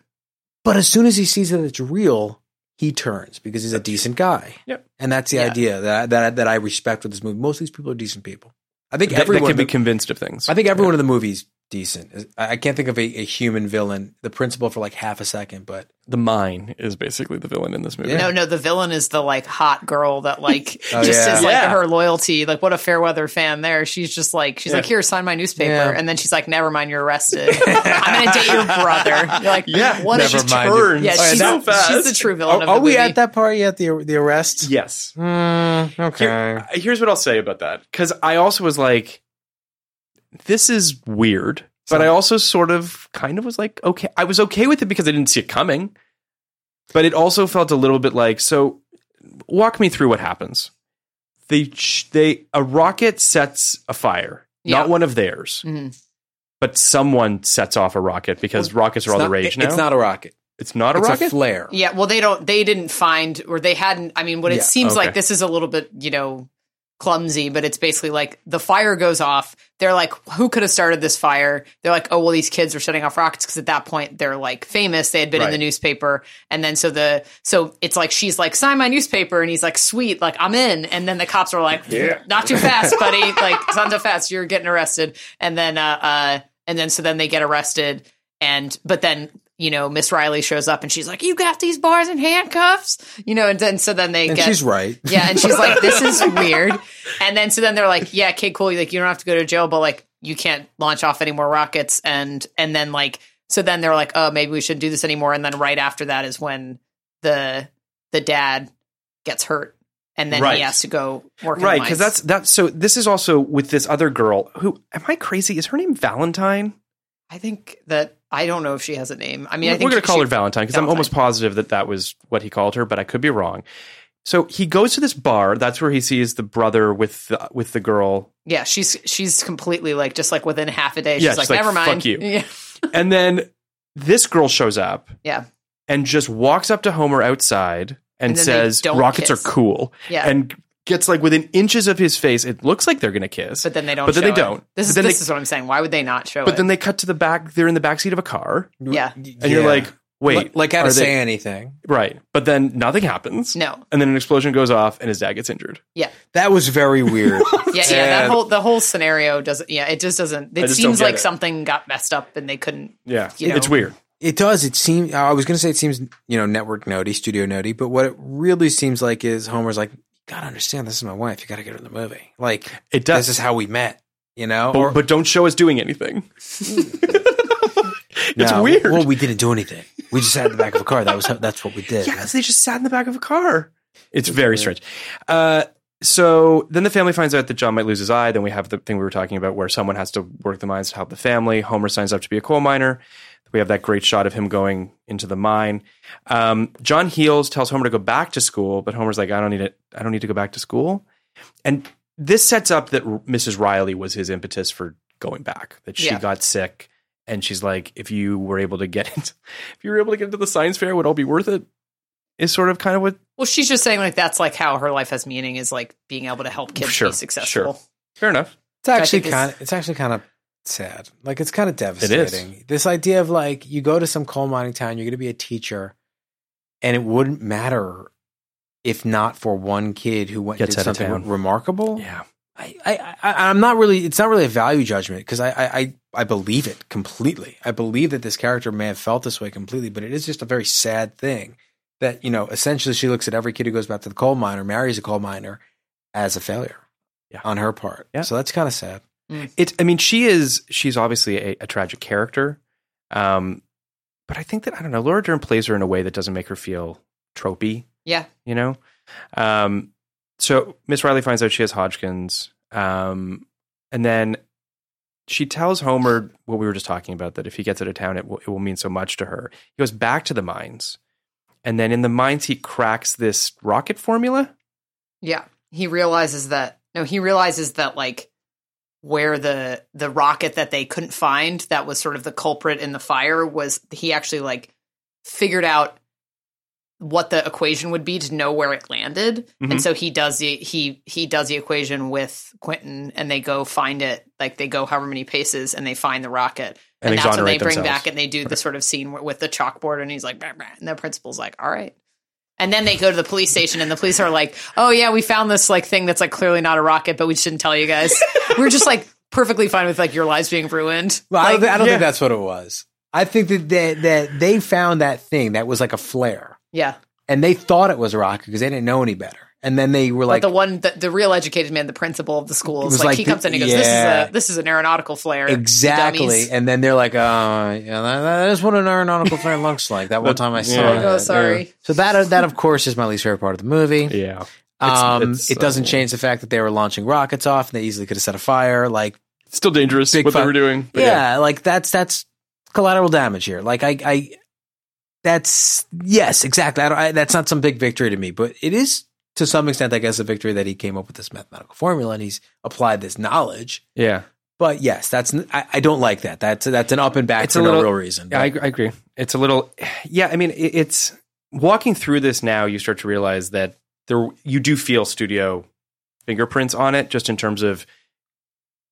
But as soon as he sees that it's real, he turns because he's a decent guy. Yep. And that's the Yeah. idea that, that that I respect with this movie. Most of these people are decent people. I think that everyone can be convinced of things. I think everyone in the movie's decent. I I can't think of a, a human villain. The principal for like half a second, but the mine is basically the villain in this movie. No, no, the villain is the like hot girl that like Oh, just yeah. is like Yeah. her loyalty. Like what a fair weather fan there. She's just like she's like here, sign my newspaper, Yeah. and then she's like, never mind, you're arrested. I'm gonna date your brother. You're like, Yeah, what never is mind. turns? Yeah, Oh, she's, that- the, she's the true villain are, of are we movie. at that part yet? The the arrest? Yes. Mm, okay. Here- here's what I'll say about that because I also was like, this is weird, but I also sort of kind of was like, okay, I was okay with it because I didn't see it coming, but it also felt a little bit like, so walk me through what happens. They they a rocket sets a fire, Yeah. not one of theirs, Mhm. but someone sets off a rocket because rockets are all It's the not- rage now. It's not a rocket. It's not a it's rocket. a flare. Yeah, well, they don't. They didn't find, or they hadn't. I mean, what it Yeah, seems okay. like this is a little bit, you know, clumsy, but it's basically like the fire goes off. They're like, who could have started this fire? They're like, oh well, these kids are setting off rockets because at that point they're like famous. They had been in the newspaper, and then so the so it's like she's like, sign my newspaper, and he's like, sweet, like I'm in. And then the cops are like, not too fast, buddy, like it's not too fast. You're getting arrested. And then uh uh and then so then they get arrested and but then you know miss riley shows up and she's like you got these bars and handcuffs? You know and then so then they And get she's right. yeah and she's like this is weird. And then so then they're like yeah kid cool like you don't have to go to jail but like you can't launch off any more rockets. And and then like so then they're like oh maybe we shouldn't do this anymore. And then right after that is when the the dad gets hurt and then Right. he has to go work right because that's that's so this is also with this other girl who am i crazy? Is her name valentine i think that i don't know if she has a name i mean i we're going to call she- her valentine because i'm almost positive that that was what he called her but i could be wrong so he goes to this bar that's where he sees the brother with the, with the girl Yeah, she's she's completely like just like within half a day. She's Yeah, like, she's like, never mind. "Fuck you." Yeah, and then this girl shows up yeah, and just walks up to homer outside and, And says rockets kiss. are cool Yeah. and gets like within inches of his face it looks like they're going to kiss but then they don't. but then show they it. don't This is this they- is what I'm saying. Why would they not show up? but it? then they cut to the back they're in the back seat of a car yeah, and you're like wait, like, like how are to say anything. right? But then nothing happens. No. and then an explosion goes off, and his dad gets injured. Yeah. That was very weird. Yeah, yeah. That whole the whole scenario doesn't. Yeah, it just doesn't. It just seems like it. something got messed up and they couldn't. Yeah, You it's weird. It does. It seems. I was going to say it seems, you know, network notey, studio notey, but what it really seems like is Homer's like, you gotta understand, this is my wife. You gotta get her in the movie. Like, It does. This is how we met. You know, But, but don't show us doing anything. it's No, weird. Well, we didn't do anything. We just sat in the back of a car. That was how, that's what we did. Yes, they just sat in the back of a car. It's very strange. Uh, so then the family finds out that John might lose his eye. Then we have the thing we were talking about where someone has to work the mines to help the family. Homer signs up to be a coal miner. We have that great shot of him going into the mine. Um, John Heals tells Homer to go back to school, but Homer's like, I don't need it. I don't need to go back to school. And this sets up that R- Mrs. Riley was his impetus for going back. That she Yeah. got sick, and she's like, if you were able to get into, if you were able to get into the science fair, it would all be worth it?" it. Is sort of kind of what Well, she's just saying like that's like how her life has meaning is like being able to help kids Sure, be successful. sure. Fair enough. It's actually kind of. It's actually kind of sad. Like it's kind of is. devastating. This idea of like you go to some coal mining town, you're going to be a teacher, and it wouldn't matter if not for one kid who went Gets did something remarkable. Yeah. I, I, I, I'm not really. It's not really a value judgment because I, I, I, I believe it completely. I believe that this character may have felt this way completely, but it is just a very sad thing that you know. Essentially, she looks at every kid who goes back to the coal mine or marries a coal miner as a failure Yeah. on her part. Yeah. So that's kind of sad. It. I mean, she is. She's obviously a, a tragic character, um, but I think that I don't know. Laura Dern plays her in a way that doesn't make her feel tropey. Yeah. You know. Um, so Miss Riley finds out she has Hodgkin's, um, and then she tells Homer what we were just talking about that if he gets out of town, it will, it will mean so much to her. He goes back to the mines, and then in the mines he cracks this rocket formula. Yeah. He realizes that no, he realizes that like where the the rocket that they couldn't find that was sort of the culprit in the fire was he actually like figured out what the equation would be to know where it landed Mhm. and so he does the he he does the equation with quentin and they go find it like they go however many paces and they find the rocket And and, that's when they bring themselves. back and they do the sort of scene with, with the chalkboard and he's like "Bah, bah," and the principal's like all right and then they go to the police station and the police are like oh yeah we found this like thing that's like clearly not a rocket but we shouldn't tell you guys we're just like perfectly fine with like your lives being ruined Well, I don't, Like, I don't yeah. think that's what it was. I think that they, that they found that thing that was like a flare, yeah and they thought it was a rocket because they didn't know any better. And then they were like, but the one the, the real educated man the principal of the school It is was like, like he the- comes in and he goes yeah. this is a this is an aeronautical flare exactly. And then they're like, "Oh, yeah, that, that is what an aeronautical flare looks like." That one time I saw Yeah. it. Oh, sorry. So that that of course is my least favorite part of the movie. Yeah. Um, it's, it doesn't uh, change the fact that they were launching rockets off, and they easily could have set a fire. Like, Still dangerous what fun- they were doing. but yeah, like that's that's collateral damage here. Like, I, I that's yes, exactly. I don't, I, that's not some big victory to me, but it is to some extent, I guess, a victory that he came up with this mathematical formula and he's applied this knowledge. Yeah. But yes, that's I don't like that. That's that's an up and back It's for a no little- real reason. Yeah, I, I agree. It's a little, yeah. I mean, it, it's walking through this now. You start to realize that there, you do feel studio fingerprints on it, just in terms of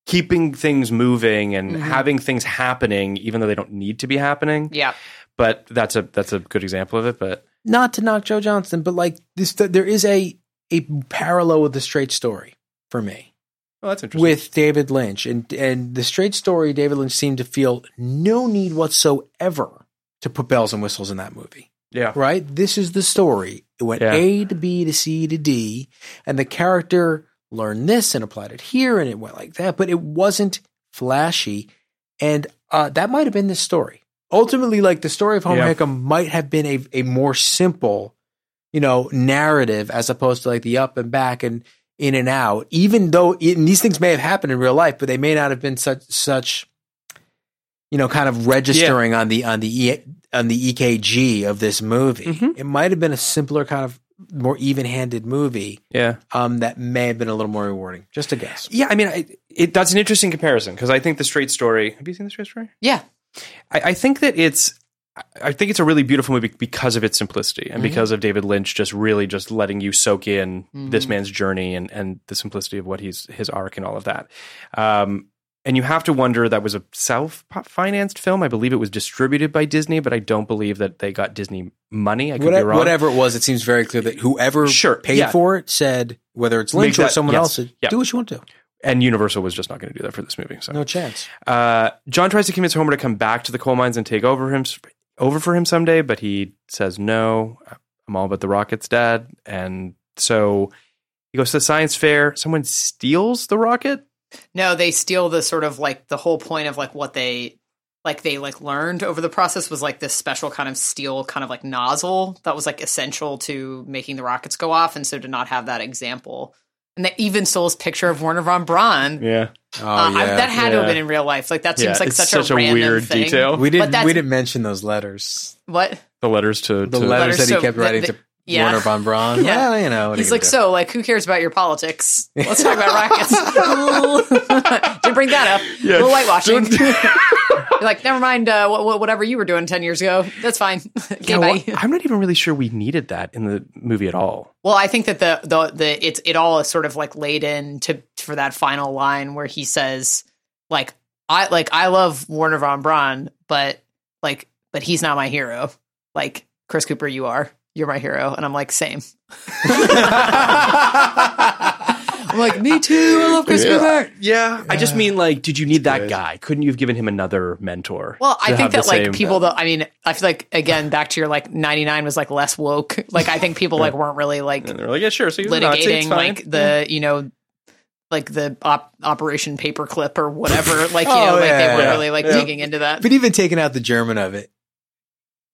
keeping things moving and Mhm. having things happening, even though they don't need to be happening. yeah But that's a that's a good example of it. But not to knock Joe Johnston, but like this, there is a a parallel with the straight story for me. well, that's interesting. with David Lynch and and the straight story David Lynch seemed to feel no need whatsoever to put bells and whistles in that movie yeah, right this is the story it went Yeah. A to B to C to D and the character learned this and applied it here and it went like that but it wasn't flashy and uh, that might have been the story ultimately like the story of Homer Yeah. Hickam might have been a, a more simple you know narrative as opposed to like the up and back and in and out even though and these things may have happened in real life but they may not have been such such you know kind of registering on the on the e, on the EKG of this movie Mhm. it might have been a simpler kind of more even-handed movie yeah. um that may have been a little more rewarding just a guess Yeah, I mean, I, it, that's an interesting comparison because I think the straight story. Have you seen the straight story? yeah I, I think that it's. I- think it's a really beautiful movie because of its simplicity and Mhm. because of David Lynch just really just letting you soak in this Mhm. man's journey and, and the simplicity of what he's his arc and all of that. Um, and you have to wonder that was a self-financed film. I believe it was distributed by Disney, but I don't believe that they got Disney money. I could be wrong. whatever it was, it seems very clear that whoever Sure, paid yeah. for it said, whether it's Lynch or someone yes, else, yeah. do what you want to. And Universal was just not going to do that for this movie. So No chance. Uh, John tries to convince Homer to come back to the coal mines and take over him over for him someday, but he says no. I'm all about the rockets, Dad. And so he goes to the science fair. Someone steals the rocket. No, they steal the sort of like the whole point of like what they like they like learned over the process was like this special kind of steel kind of like nozzle that was like essential to making the rockets go off and so to not have that example. And they even stole his picture of Wernher von Braun. Yeah. Oh, Uh, I- that had to have been in real life. Like that Yeah, seems like such, such a a random weird thing. detail. we But didn't. We didn't mention those letters. What? The letters to, The to letters, Letters that he to- kept writing the- to the- yeah. Wernher von Braun. Yeah. Well, you know, He's like, so, like, who cares about your politics? Let's talk about rockets. Didn't bring that up. A little whitewashing. You're like, never mind. Uh, wh- wh- whatever you were doing ten years ago, that's fine. okay, Yeah, well. I'm not even really sure we needed that in the movie at all. Well, I think that the the the it's it all is sort of like laid in to for that final line where he says like I like I love Wernher von Braun, but like but he's not my hero. Like Chris Cooper, you are. You're my hero, and I'm like same. I'm like me too. I love Chris Cooper. Yeah, I just mean like, did you need that guy? Couldn't you have given him another mentor? Well, I think that like same- people that I mean, I feel like again back to your like 99 was like less woke. Like I think people like weren't really like And they're like, yeah, sure. So he's a Nazi, it's litigating like the you know like the op- operation paperclip or whatever like you Oh, know like yeah, they weren't yeah. really like Yeah. digging into that But even taking out the German of it,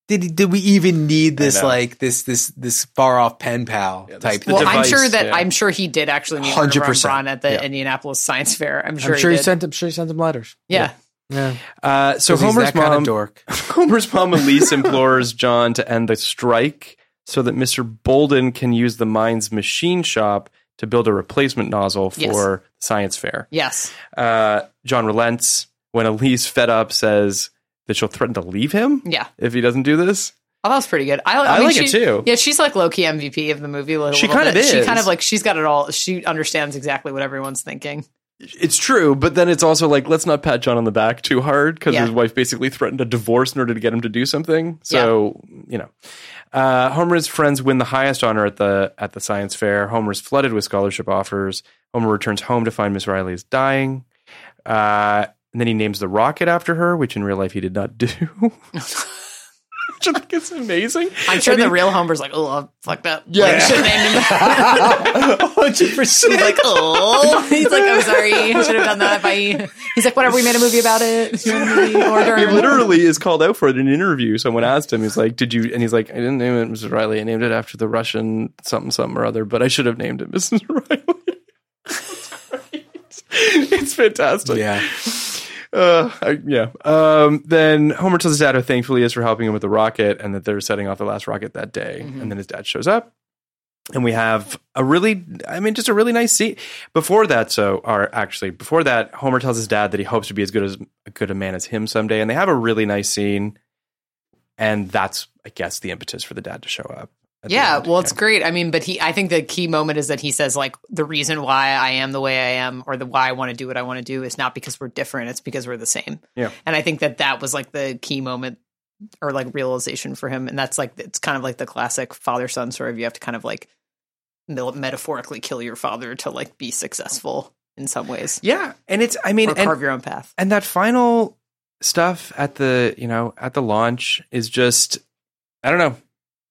did did we even need this like this this this far off pen pal Yeah, this- type? well thing? i'm sure that yeah. i'm sure he did actually meet Wernher von 100%. Braun at the Yeah. indianapolis science fair i'm sure I'm sure he, he did. sent him. Sure he sent him letters. yeah Yeah. Uh, so 'Cause he's Homer's that kind mom, of dork. Homer's mom Elise implores John to end the strike so that Mr. Bolden can use the mine's machine shop to build a replacement nozzle for Yes. science fair. yes Uh, John relents when Elise, fed up, says that she'll threaten to leave him yeah if he doesn't do this. Oh, that was pretty good. I, I, I mean, like it too. Yeah, she's like low key MVP of the movie. A little, She kind of bit. She kind of like she's got it all. She understands exactly what everyone's thinking. It's true, but then it's also like let's not pat John on the back too hard because Yeah. his wife basically threatened a divorce in order to get him to do something. So you know, uh, Homer's friends win the highest honor at the at the science fair. Homer's flooded with scholarship offers. Homer returns home to find Miss Riley is dying, uh, and then he names the rocket after her, which in real life he did not do. Which I think is amazing. I'm sure And the he- real Homer's like, oh, I fucked up. Yeah. like, should have named him that. Hundred percent. He's like, oh, he's like, I'm sorry, I should have done that. Bye. He's like, whatever. We made a movie about it. You made a movie order. He literally is called out for it in an interview. Someone asked him, he's like, Did you? And he's like, I didn't name it Mrs. Riley. I named it after the Russian something, something or other, but I should have named it Mrs. Riley. it's fantastic. Yeah. Uh, I, yeah. Um, then Homer tells his dad how thankful he is for helping him with the rocket and that they're setting off the last rocket that day. And then his dad shows up. And we have a really, I mean, just a really nice scene. Before that, so, or actually, before that, Homer tells his dad that he hopes to be as good as good a man as him someday. And they have a really nice scene. And that's, I guess, the impetus for the dad to show up. Yeah, well, it's great. I mean, but he, I think the key moment is that he says, like, the reason why I am the way I am or the why I want to do what I want to do is not because we're different, it's because we're the same. Yeah. And I think that that was like the key moment or like realization for him. And that's like, it's kind of like the classic father son story of you have to kind of like metaphorically kill your father to like be successful in some ways Yeah. And it's, I mean, or and- carve your own path. and that final stuff at the you know at the launch is just i don't know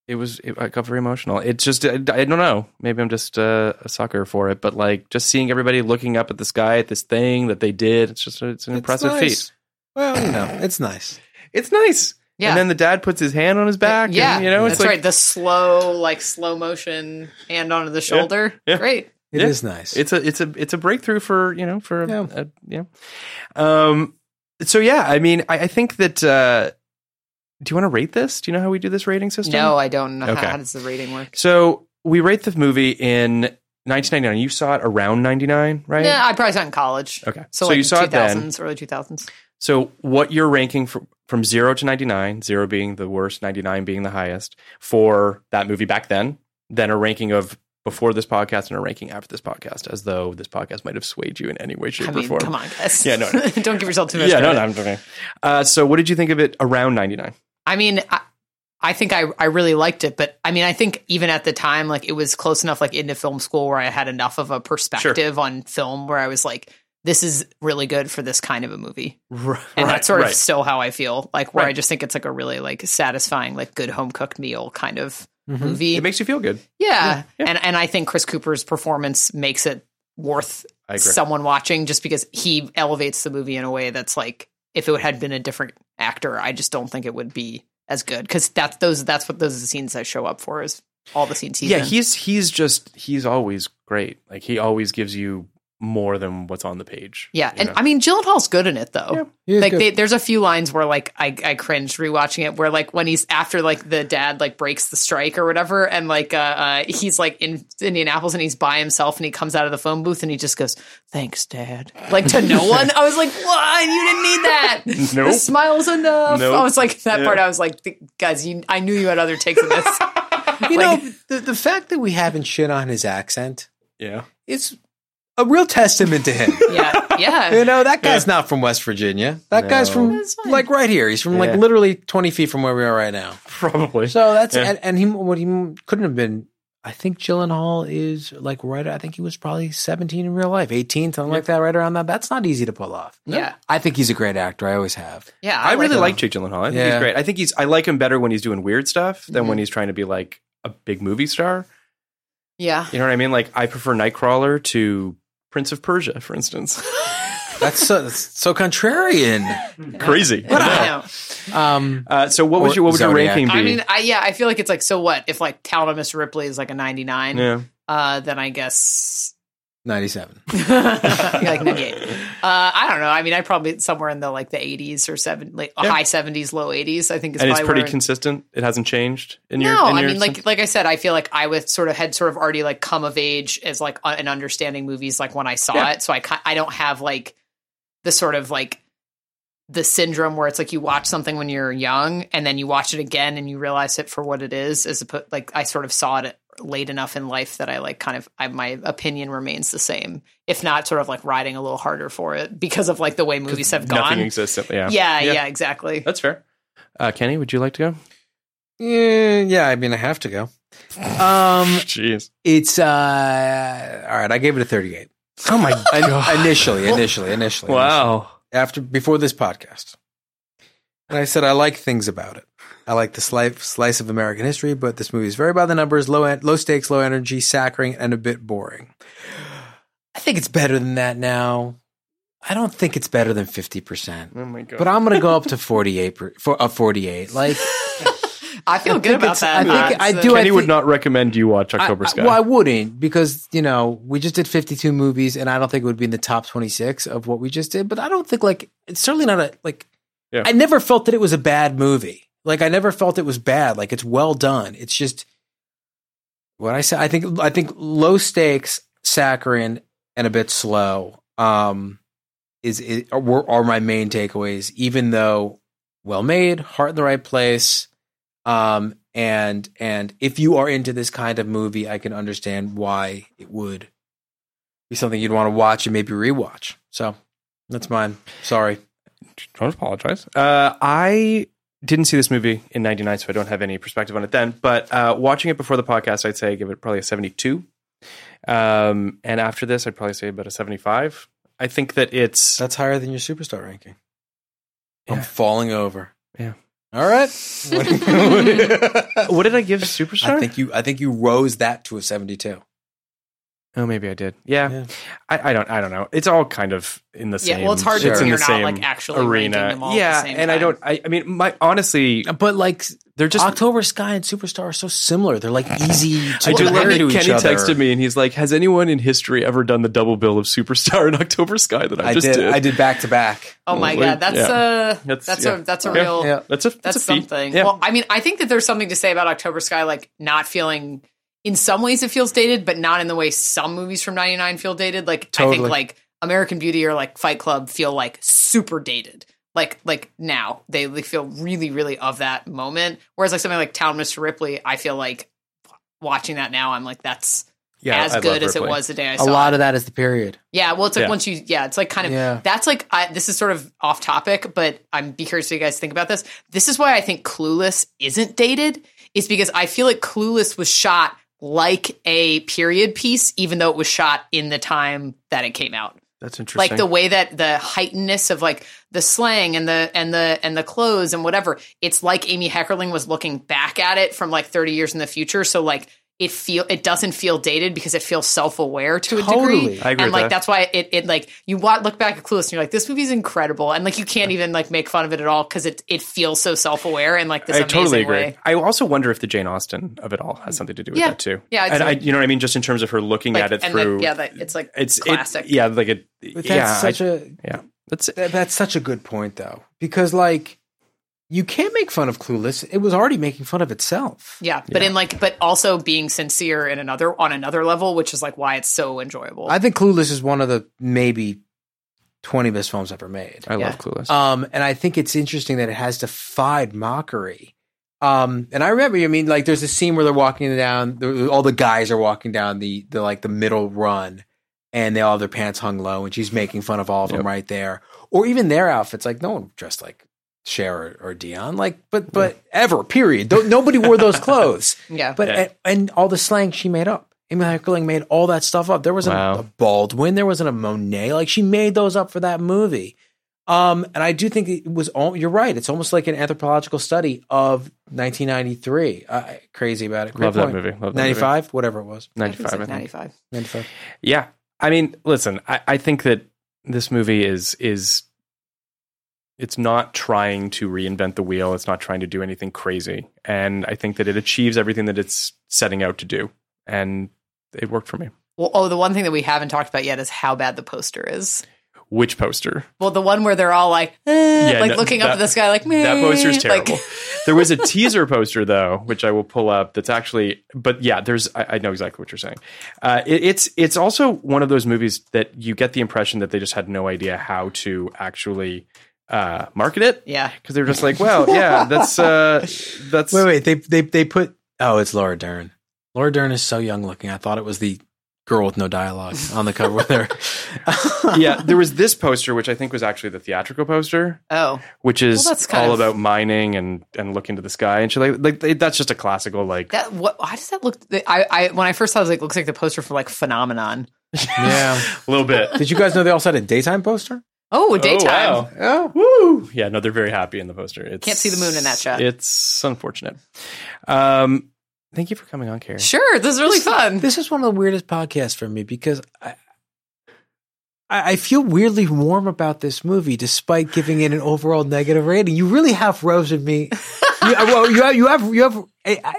it was it, i got very emotional it's just i, I don't know maybe i'm just uh, a sucker for it but like just seeing everybody looking up at the sky at this thing that they did it's just it's an impressive nice. feat Well, you know, it's nice. it's nice Yeah. and then the dad puts his hand on his back yeah. and, you know it's that's like right. The slow, like slow motion hand onto the shoulder. Yeah. Great. It is Yeah. nice. it's a it's a it's a breakthrough for you know for Yeah. a, a, yeah um so yeah i mean i, I think that uh do you want to rate this do you know how we do this rating system No, I don't know. Okay. How, does the rating work? So we rate the movie in 1999. You saw it around 99, right? Yeah, I probably saw it in college. Okay. So, So like you saw it then. 2000s, early 2000s. So what you're ranking from from zero to 99, zero being the worst, 99 being the highest for that movie back then, then a ranking of before this podcast and a ranking after this podcast, as though this podcast might have swayed you in any way, shape, I or form. come on, guys. Yeah, no, no. don't give yourself too much. yeah, no, credit. no, I'm joking. Uh, so, what did you think of it around 99? I mean, I, I think I, I really liked it, but I mean, I think even at the time, like it was close enough, like into film school, where I had enough of a perspective on film, where I was like, this is really good for this kind of a movie, Right, and that's sort of still how I feel, like where I just think it's like a really like satisfying, like good home cooked meal kind of Mm-hmm. movie. It makes you feel good. yeah. and and I think Chris Cooper's performance makes it worth someone watching, just because he elevates the movie in a way that's like, if it had been a different actor, I just don't think it would be as good because that's those that's what those are the scenes I show up for is all the scenes he's yeah, in. he's he's just he's always great. Like he always gives you more than what's on the page. yeah, and know? I mean Gyllenhaal's good in it though. he is like they, there's a few lines where like I I cringed rewatching it where like when he's after like the dad like breaks the strike or whatever and like uh, uh he's like in Indianapolis and he's by himself and he comes out of the phone booth and he just goes thanks dad like to no one I was like what you didn't need that Nope. the smile's enough Nope. I was like that Yeah. part I was like guys you I knew you had other takes of this You Like- know, the, the fact that we haven't shit on his accent yeah. is a real testament to him. yeah yeah You know, that guy's not from West Virginia. That guy's from like right here. He's from like literally 20 feet from where we are right now. Probably. So that's Yeah. and, and he what he couldn't have been. I think Gyllenhaal is like right. I think he was probably 17 in real life, 18, something like that, right around that. That's not easy to pull off. Yeah. I think he's a great actor. I always have. yeah I, really him. like Jake Gyllenhaal. I think Yeah. he's great. I think he's I like him better when he's doing weird stuff than Mm-hmm. when he's trying to be like a big movie star. yeah You know what I mean? Like I prefer Nightcrawler to Prince of Persia, for instance. That's so, that's so contrarian. Crazy. I know. Um, Uh, so what was your what would your ranking be? I mean, I yeah, I feel like it's like so what if like Talented Ripley is like a 99, yeah. uh, then I guess 97. like 98. Uh, I don't know. I mean, I probably somewhere in the like the 80s or seven, like Yeah. high 70s, low 80s. I think is and it's probably pretty consistent. It hasn't changed in your. No, I your mean, like like I said, I feel like I was sort of had sort of already like come of age as like uh, an understanding movies like when I saw Yeah. it. So I I don't have like the sort of like the syndrome where it's like you watch something when you're young and then you watch it again and you realize it for what it is. As opposed, like I sort of saw it late enough in life that I like kind of I, my opinion remains the same, if not sort of like riding a little harder for it because of like the way movies have nothing gone. exists. Yeah. yeah, yeah, exactly. That's fair. Uh, Kenny, would you like to go? Yeah, yeah, I mean, I have to go. Um, Jeez. it's uh, all right. I gave it a 38. Oh my god! initially, initially, initially. Wow. After before this podcast, and I said I like things about it. I like the slice slice of American history, but this movie is very by the numbers, low en- low stakes, low energy, saccharine, and a bit boring. I think it's better than that now. I don't think it's better than fifty percent. Oh my god. But I'm going to go up to 48 per, for a 48. Like I feel I good about that. I think That's I do. Kenny I would not recommend you watch October I- I- Sky. well, I wouldn't because you know we just did 52 movies, and I don't think it would be in the top 26 of what we just did. But I don't think like it's certainly not a like. Yeah. I never felt that it was a bad movie. Like I never felt it was bad. Like it's well done. It's just what I said. I think I think low stakes, saccharine, and a bit slow. Um, is, is are, are my main takeaways. Even though well made, heart in the right place. Um, and and if you are into this kind of movie, I can understand why it would be something you'd want to watch and maybe rewatch. So that's mine. Sorry. Don't apologize. Uh, I didn't see this movie in '99, so I don't have any perspective on it then. But uh, watching it before the podcast, I'd say I give it probably a 72. Um, and after this, I'd probably say about a 75. I think that it's That's higher than your superstar ranking. I'm falling over. Yeah. All right. what did I give Superstar? I think you I think you rose that to a 72. Oh, maybe I did. Yeah, Yeah. I, I don't. I don't know. It's all kind of in the same. Yeah, same. well, it's hard to it's when in you're the not, same like, actually arena. them all at the yeah, same and I don't. I, I mean, my honestly, But like they're just October Sky and Superstar are so similar. They're like easy to I do compare love to that each Kenny other. texted me and he's like, "Has anyone in history ever done the double bill of Superstar and October Sky that I, I just did, did?" I did back to back. Oh my Like, god, that's yeah. uh That's- that's yeah. a that's a real Yeah. That's a that's, that's a something. Yeah. Well, I mean, I think that there's something to say about October Sky, like not feeling. In some ways, it feels dated, but not in the way some movies from '99 feel dated. Like I think, like American Beauty or like Fight Club feel like super dated. Like like now they, they feel really really of that moment. Whereas like something like Town Mr. Ripley, I feel like watching that now, I'm like that's Yeah, as I good as it was the day I A saw A lot it. of that is the period. Yeah, well, it's like Yeah. once you, yeah, it's like kind of Yeah. that's like I, this is sort of off topic, but I'm be curious what you guys think about this. This is why I think Clueless isn't dated, is because I feel like Clueless was shot like a period piece, even though it was shot in the time that it came out. That's interesting. Like the way that the heightenedness of like the slang and the and the and the clothes and whatever, it's like Amy Heckerling was looking back at it from like 30 years in the future. So like it feel it doesn't feel dated because it feels self aware to a Totally. degree. I agree and with like that. that's why it it like you wa- look back at Clueless and you're like this movie's incredible and like you can't even like make fun of it at all because it it feels so self aware and like this I amazing totally agree. way. I also wonder if the Jane Austen of it all has something to do with Yeah. that too. Yeah, I'd and say- I, you know what I mean. Just in terms of her looking Like, at it and through. like, yeah, that, it's like it's it- classic. yeah, like it. But that's yeah, such I- a yeah. That's that's such a good point though, because like you can't make fun of Clueless. It was already making fun of itself. Yeah, but in like, but also being sincere in another on another level, which is like why it's so enjoyable. I think Clueless is one of the maybe twenty best films ever made. I Yeah. love Clueless. Um, and I think it's interesting that it has defied mockery. Um, and I remember, I mean, like, there's a scene where they're walking down, all the guys are walking down the, the like the middle run, and they all have their pants hung low, and she's making fun of all of them right there, or even their outfits. Like, no one dressed like Cher or, or Dionne, like, but but ever, period. Don't, nobody wore those clothes. yeah, But Yeah. and, and all the slang she made up. Amy Heckerling made all that stuff up. There wasn't Wow. a Baldwin, there wasn't a Monet. Like she made those up for that movie. Um, and I do think it was all. You're right. It's almost like an anthropological study of 1993. Uh, crazy about it. Great Love that movie. Love that 95, whatever it was. I think it's Ninety-five. like 95. 95. Yeah, I mean, listen, I, I think that this movie is is it's not trying to reinvent the wheel. It's not trying to do anything crazy, and I think that it achieves everything that it's setting out to do, and it worked for me. Well, oh, the one thing that we haven't talked about yet is how bad the poster is. Which poster? Well, the one where they're all like, eh, Yeah, like no, looking up at the sky, like Meh. That poster's Like- terrible. there was a teaser poster though, which I will pull up. That's actually, but yeah, there's. I, I know exactly what you're saying. Uh, it, it's it's also one of those movies that you get the impression that they just had no idea how to actually uh, market it. yeah, because they're just like, well, yeah, that's uh, that's Wait, wait. They they they put. Oh, it's Laura Dern. Laura Dern is so young looking. I thought it was the girl with no dialogue on the cover with her. yeah. There was this poster, which I think was actually the theatrical poster, oh, which is Well, that's all of- about mining and and looking to the sky and shit. Like, like they- that's just a classical like. that what? Why does that look? I, I when I first saw it, I was like, looks like the poster for like Phenomenon. yeah. a little bit. Did you guys know they also had a daytime poster? Oh, daytime. Oh, wow. Woo! Yeah, no, they're very happy in the poster. It's, Can't see the moon in that shot. It's unfortunate. Um, thank you for coming on, Carrie. Sure, this is really fun. This is one of the weirdest podcasts for me because I, I I feel weirdly warm about this movie, despite giving it an overall negative rating. You really have roasted me. you, well, you have, you have, you have.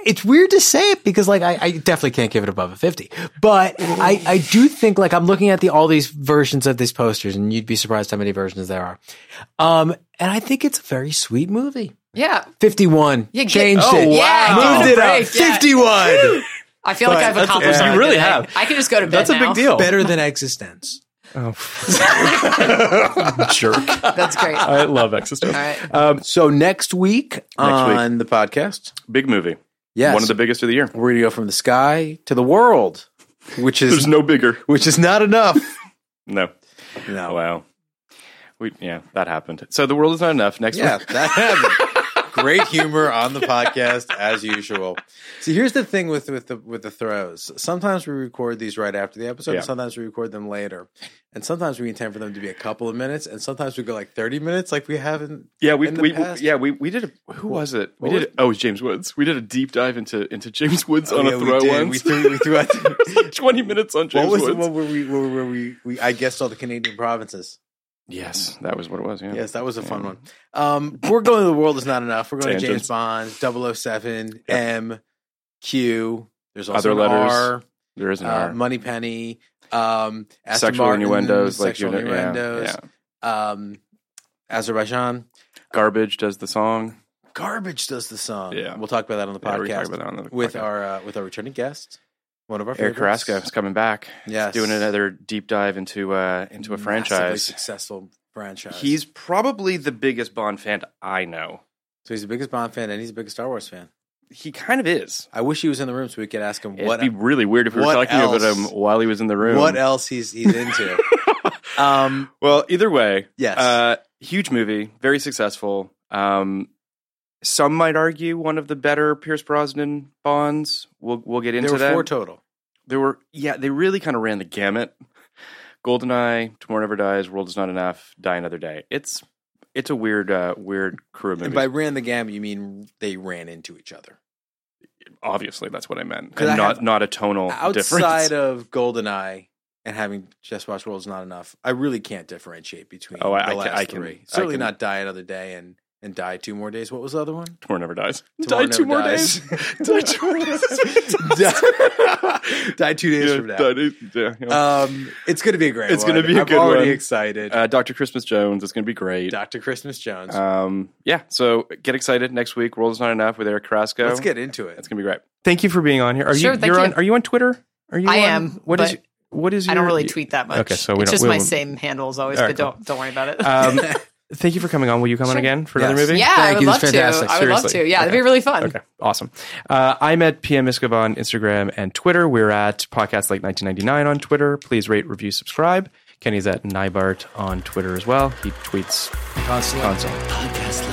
It's weird to say it because, like, I, I definitely can't give it above a fifty. But I, I do think, like, I'm looking at the all these versions of these posters, and you'd be surprised how many versions there are. Um, and I think it's a very sweet movie. yeah, Fifty-one, Yeah, get- changed oh, it, wow. moved it it up. yeah. Fifty-one. I feel like I've accomplished. yeah. something You really have. I can just go to bed. That's a now. big deal. Better than eXistenZ. Oh, jerk! That's great. I love eXistenZ. All right. Um, So next week on the podcast, big movie. yes, One of the biggest of the year. we're going to go from the sky to the world, which is There's no bigger. which is not enough. No. No. Wow. We yeah, that happened. So the world is not enough. Next Yeah, week. that happened. Great humor on the podcast as usual. See, here's the thing with with the with the throws. Sometimes we record these right after the episode, Yeah. and sometimes we record them later. And sometimes we intend for them to be a couple of minutes, and sometimes we go like 30 minutes, like we haven't. Yeah, we, in the we past. yeah we, we did a who was it? We What did oh it was James Woods. We did a deep dive into into James Woods Oh, on yeah, a we throw did. once. We threw we threw out. Like twenty minutes on James what was Woods. the one where we where, where we, we I guessed all the Canadian provinces? Yes, that was what it was. Yeah. Yes, that was a fun Yeah. one. Um, we're going to the world is not enough. We're going to James Bond, 007, M, Q. There's also Other letters. R, There is an uh, R. Moneypenny, um, Aston Sexual Martin, innuendos, like sexual know, yeah, innuendos, yeah. um, Azerbaijan. Garbage does the song. Garbage does the song. Yeah. we'll talk about that on the podcast talk about that on the with podcast. our uh, with our returning guest, one of our Eric favorites. Carrasco is coming back. Yes, doing another deep dive into uh into a Massively franchise. successful franchise. He's probably the biggest Bond fan I know. so he's the biggest Bond fan and he's the biggest Star Wars fan. he kind of is. I wish he was in the room so we could ask him what It'd what be really weird if we were what talking about him while he was in the room. what else he's he's into. um, Well, either way, Yes. uh, huge movie, very successful. Um, some might argue one of the better Pierce Brosnan Bonds. We'll we'll get into there were that. four total. There were yeah, they really kind of ran the gamut. Goldeneye, Tomorrow Never Dies, World Is Not Enough, Die Another Day. It's it's a weird uh, weird crew of And by ran the gamut, you mean they ran into each other. Obviously, that's what I meant, 'Cause I not not a tonal Outside difference. of Goldeneye and having just watched World Is Not Enough, I really can't differentiate between Oh, I- the I last can- I can- three. Certainly can- not Die Another Day and and Die Two More Days. What was the other one? Tomorrow Never Dies. Tomorrow Die two more Dies. days. Die two more days. Die, Die two days Yeah, from now. die days- yeah, yeah. Um, it's going to be a great. It's one. gonna be a I'm good already one. excited. Uh, Dr. Christmas Jones. It's going to be great. Doctor Christmas Jones. Um, yeah, so get excited next week. World is not enough with Eric Carrasco. Let's get into it. It's gonna be great. Thank you for being on here. Are Sure, you? thank You're you. on. Are you on Twitter? Are you? I on- am, What is? but What is? Your, I don't really tweet that much. Okay, so we it's don't. just we my won't- same handle as always, All but cool. don't don't worry about it. Um, thank you for coming on. Will you come on again for Yes. another movie? yeah, I would you. love It's to. fantastic. I would love to. Yeah, it'd be really fun. Okay, awesome. Uh, I'm at PM Miskova on Instagram and Twitter. We're at Podcast Like 1999 on Twitter. Please rate, review, subscribe. Kenny's at Neibart on Twitter as well. He tweets Constantly. constantly.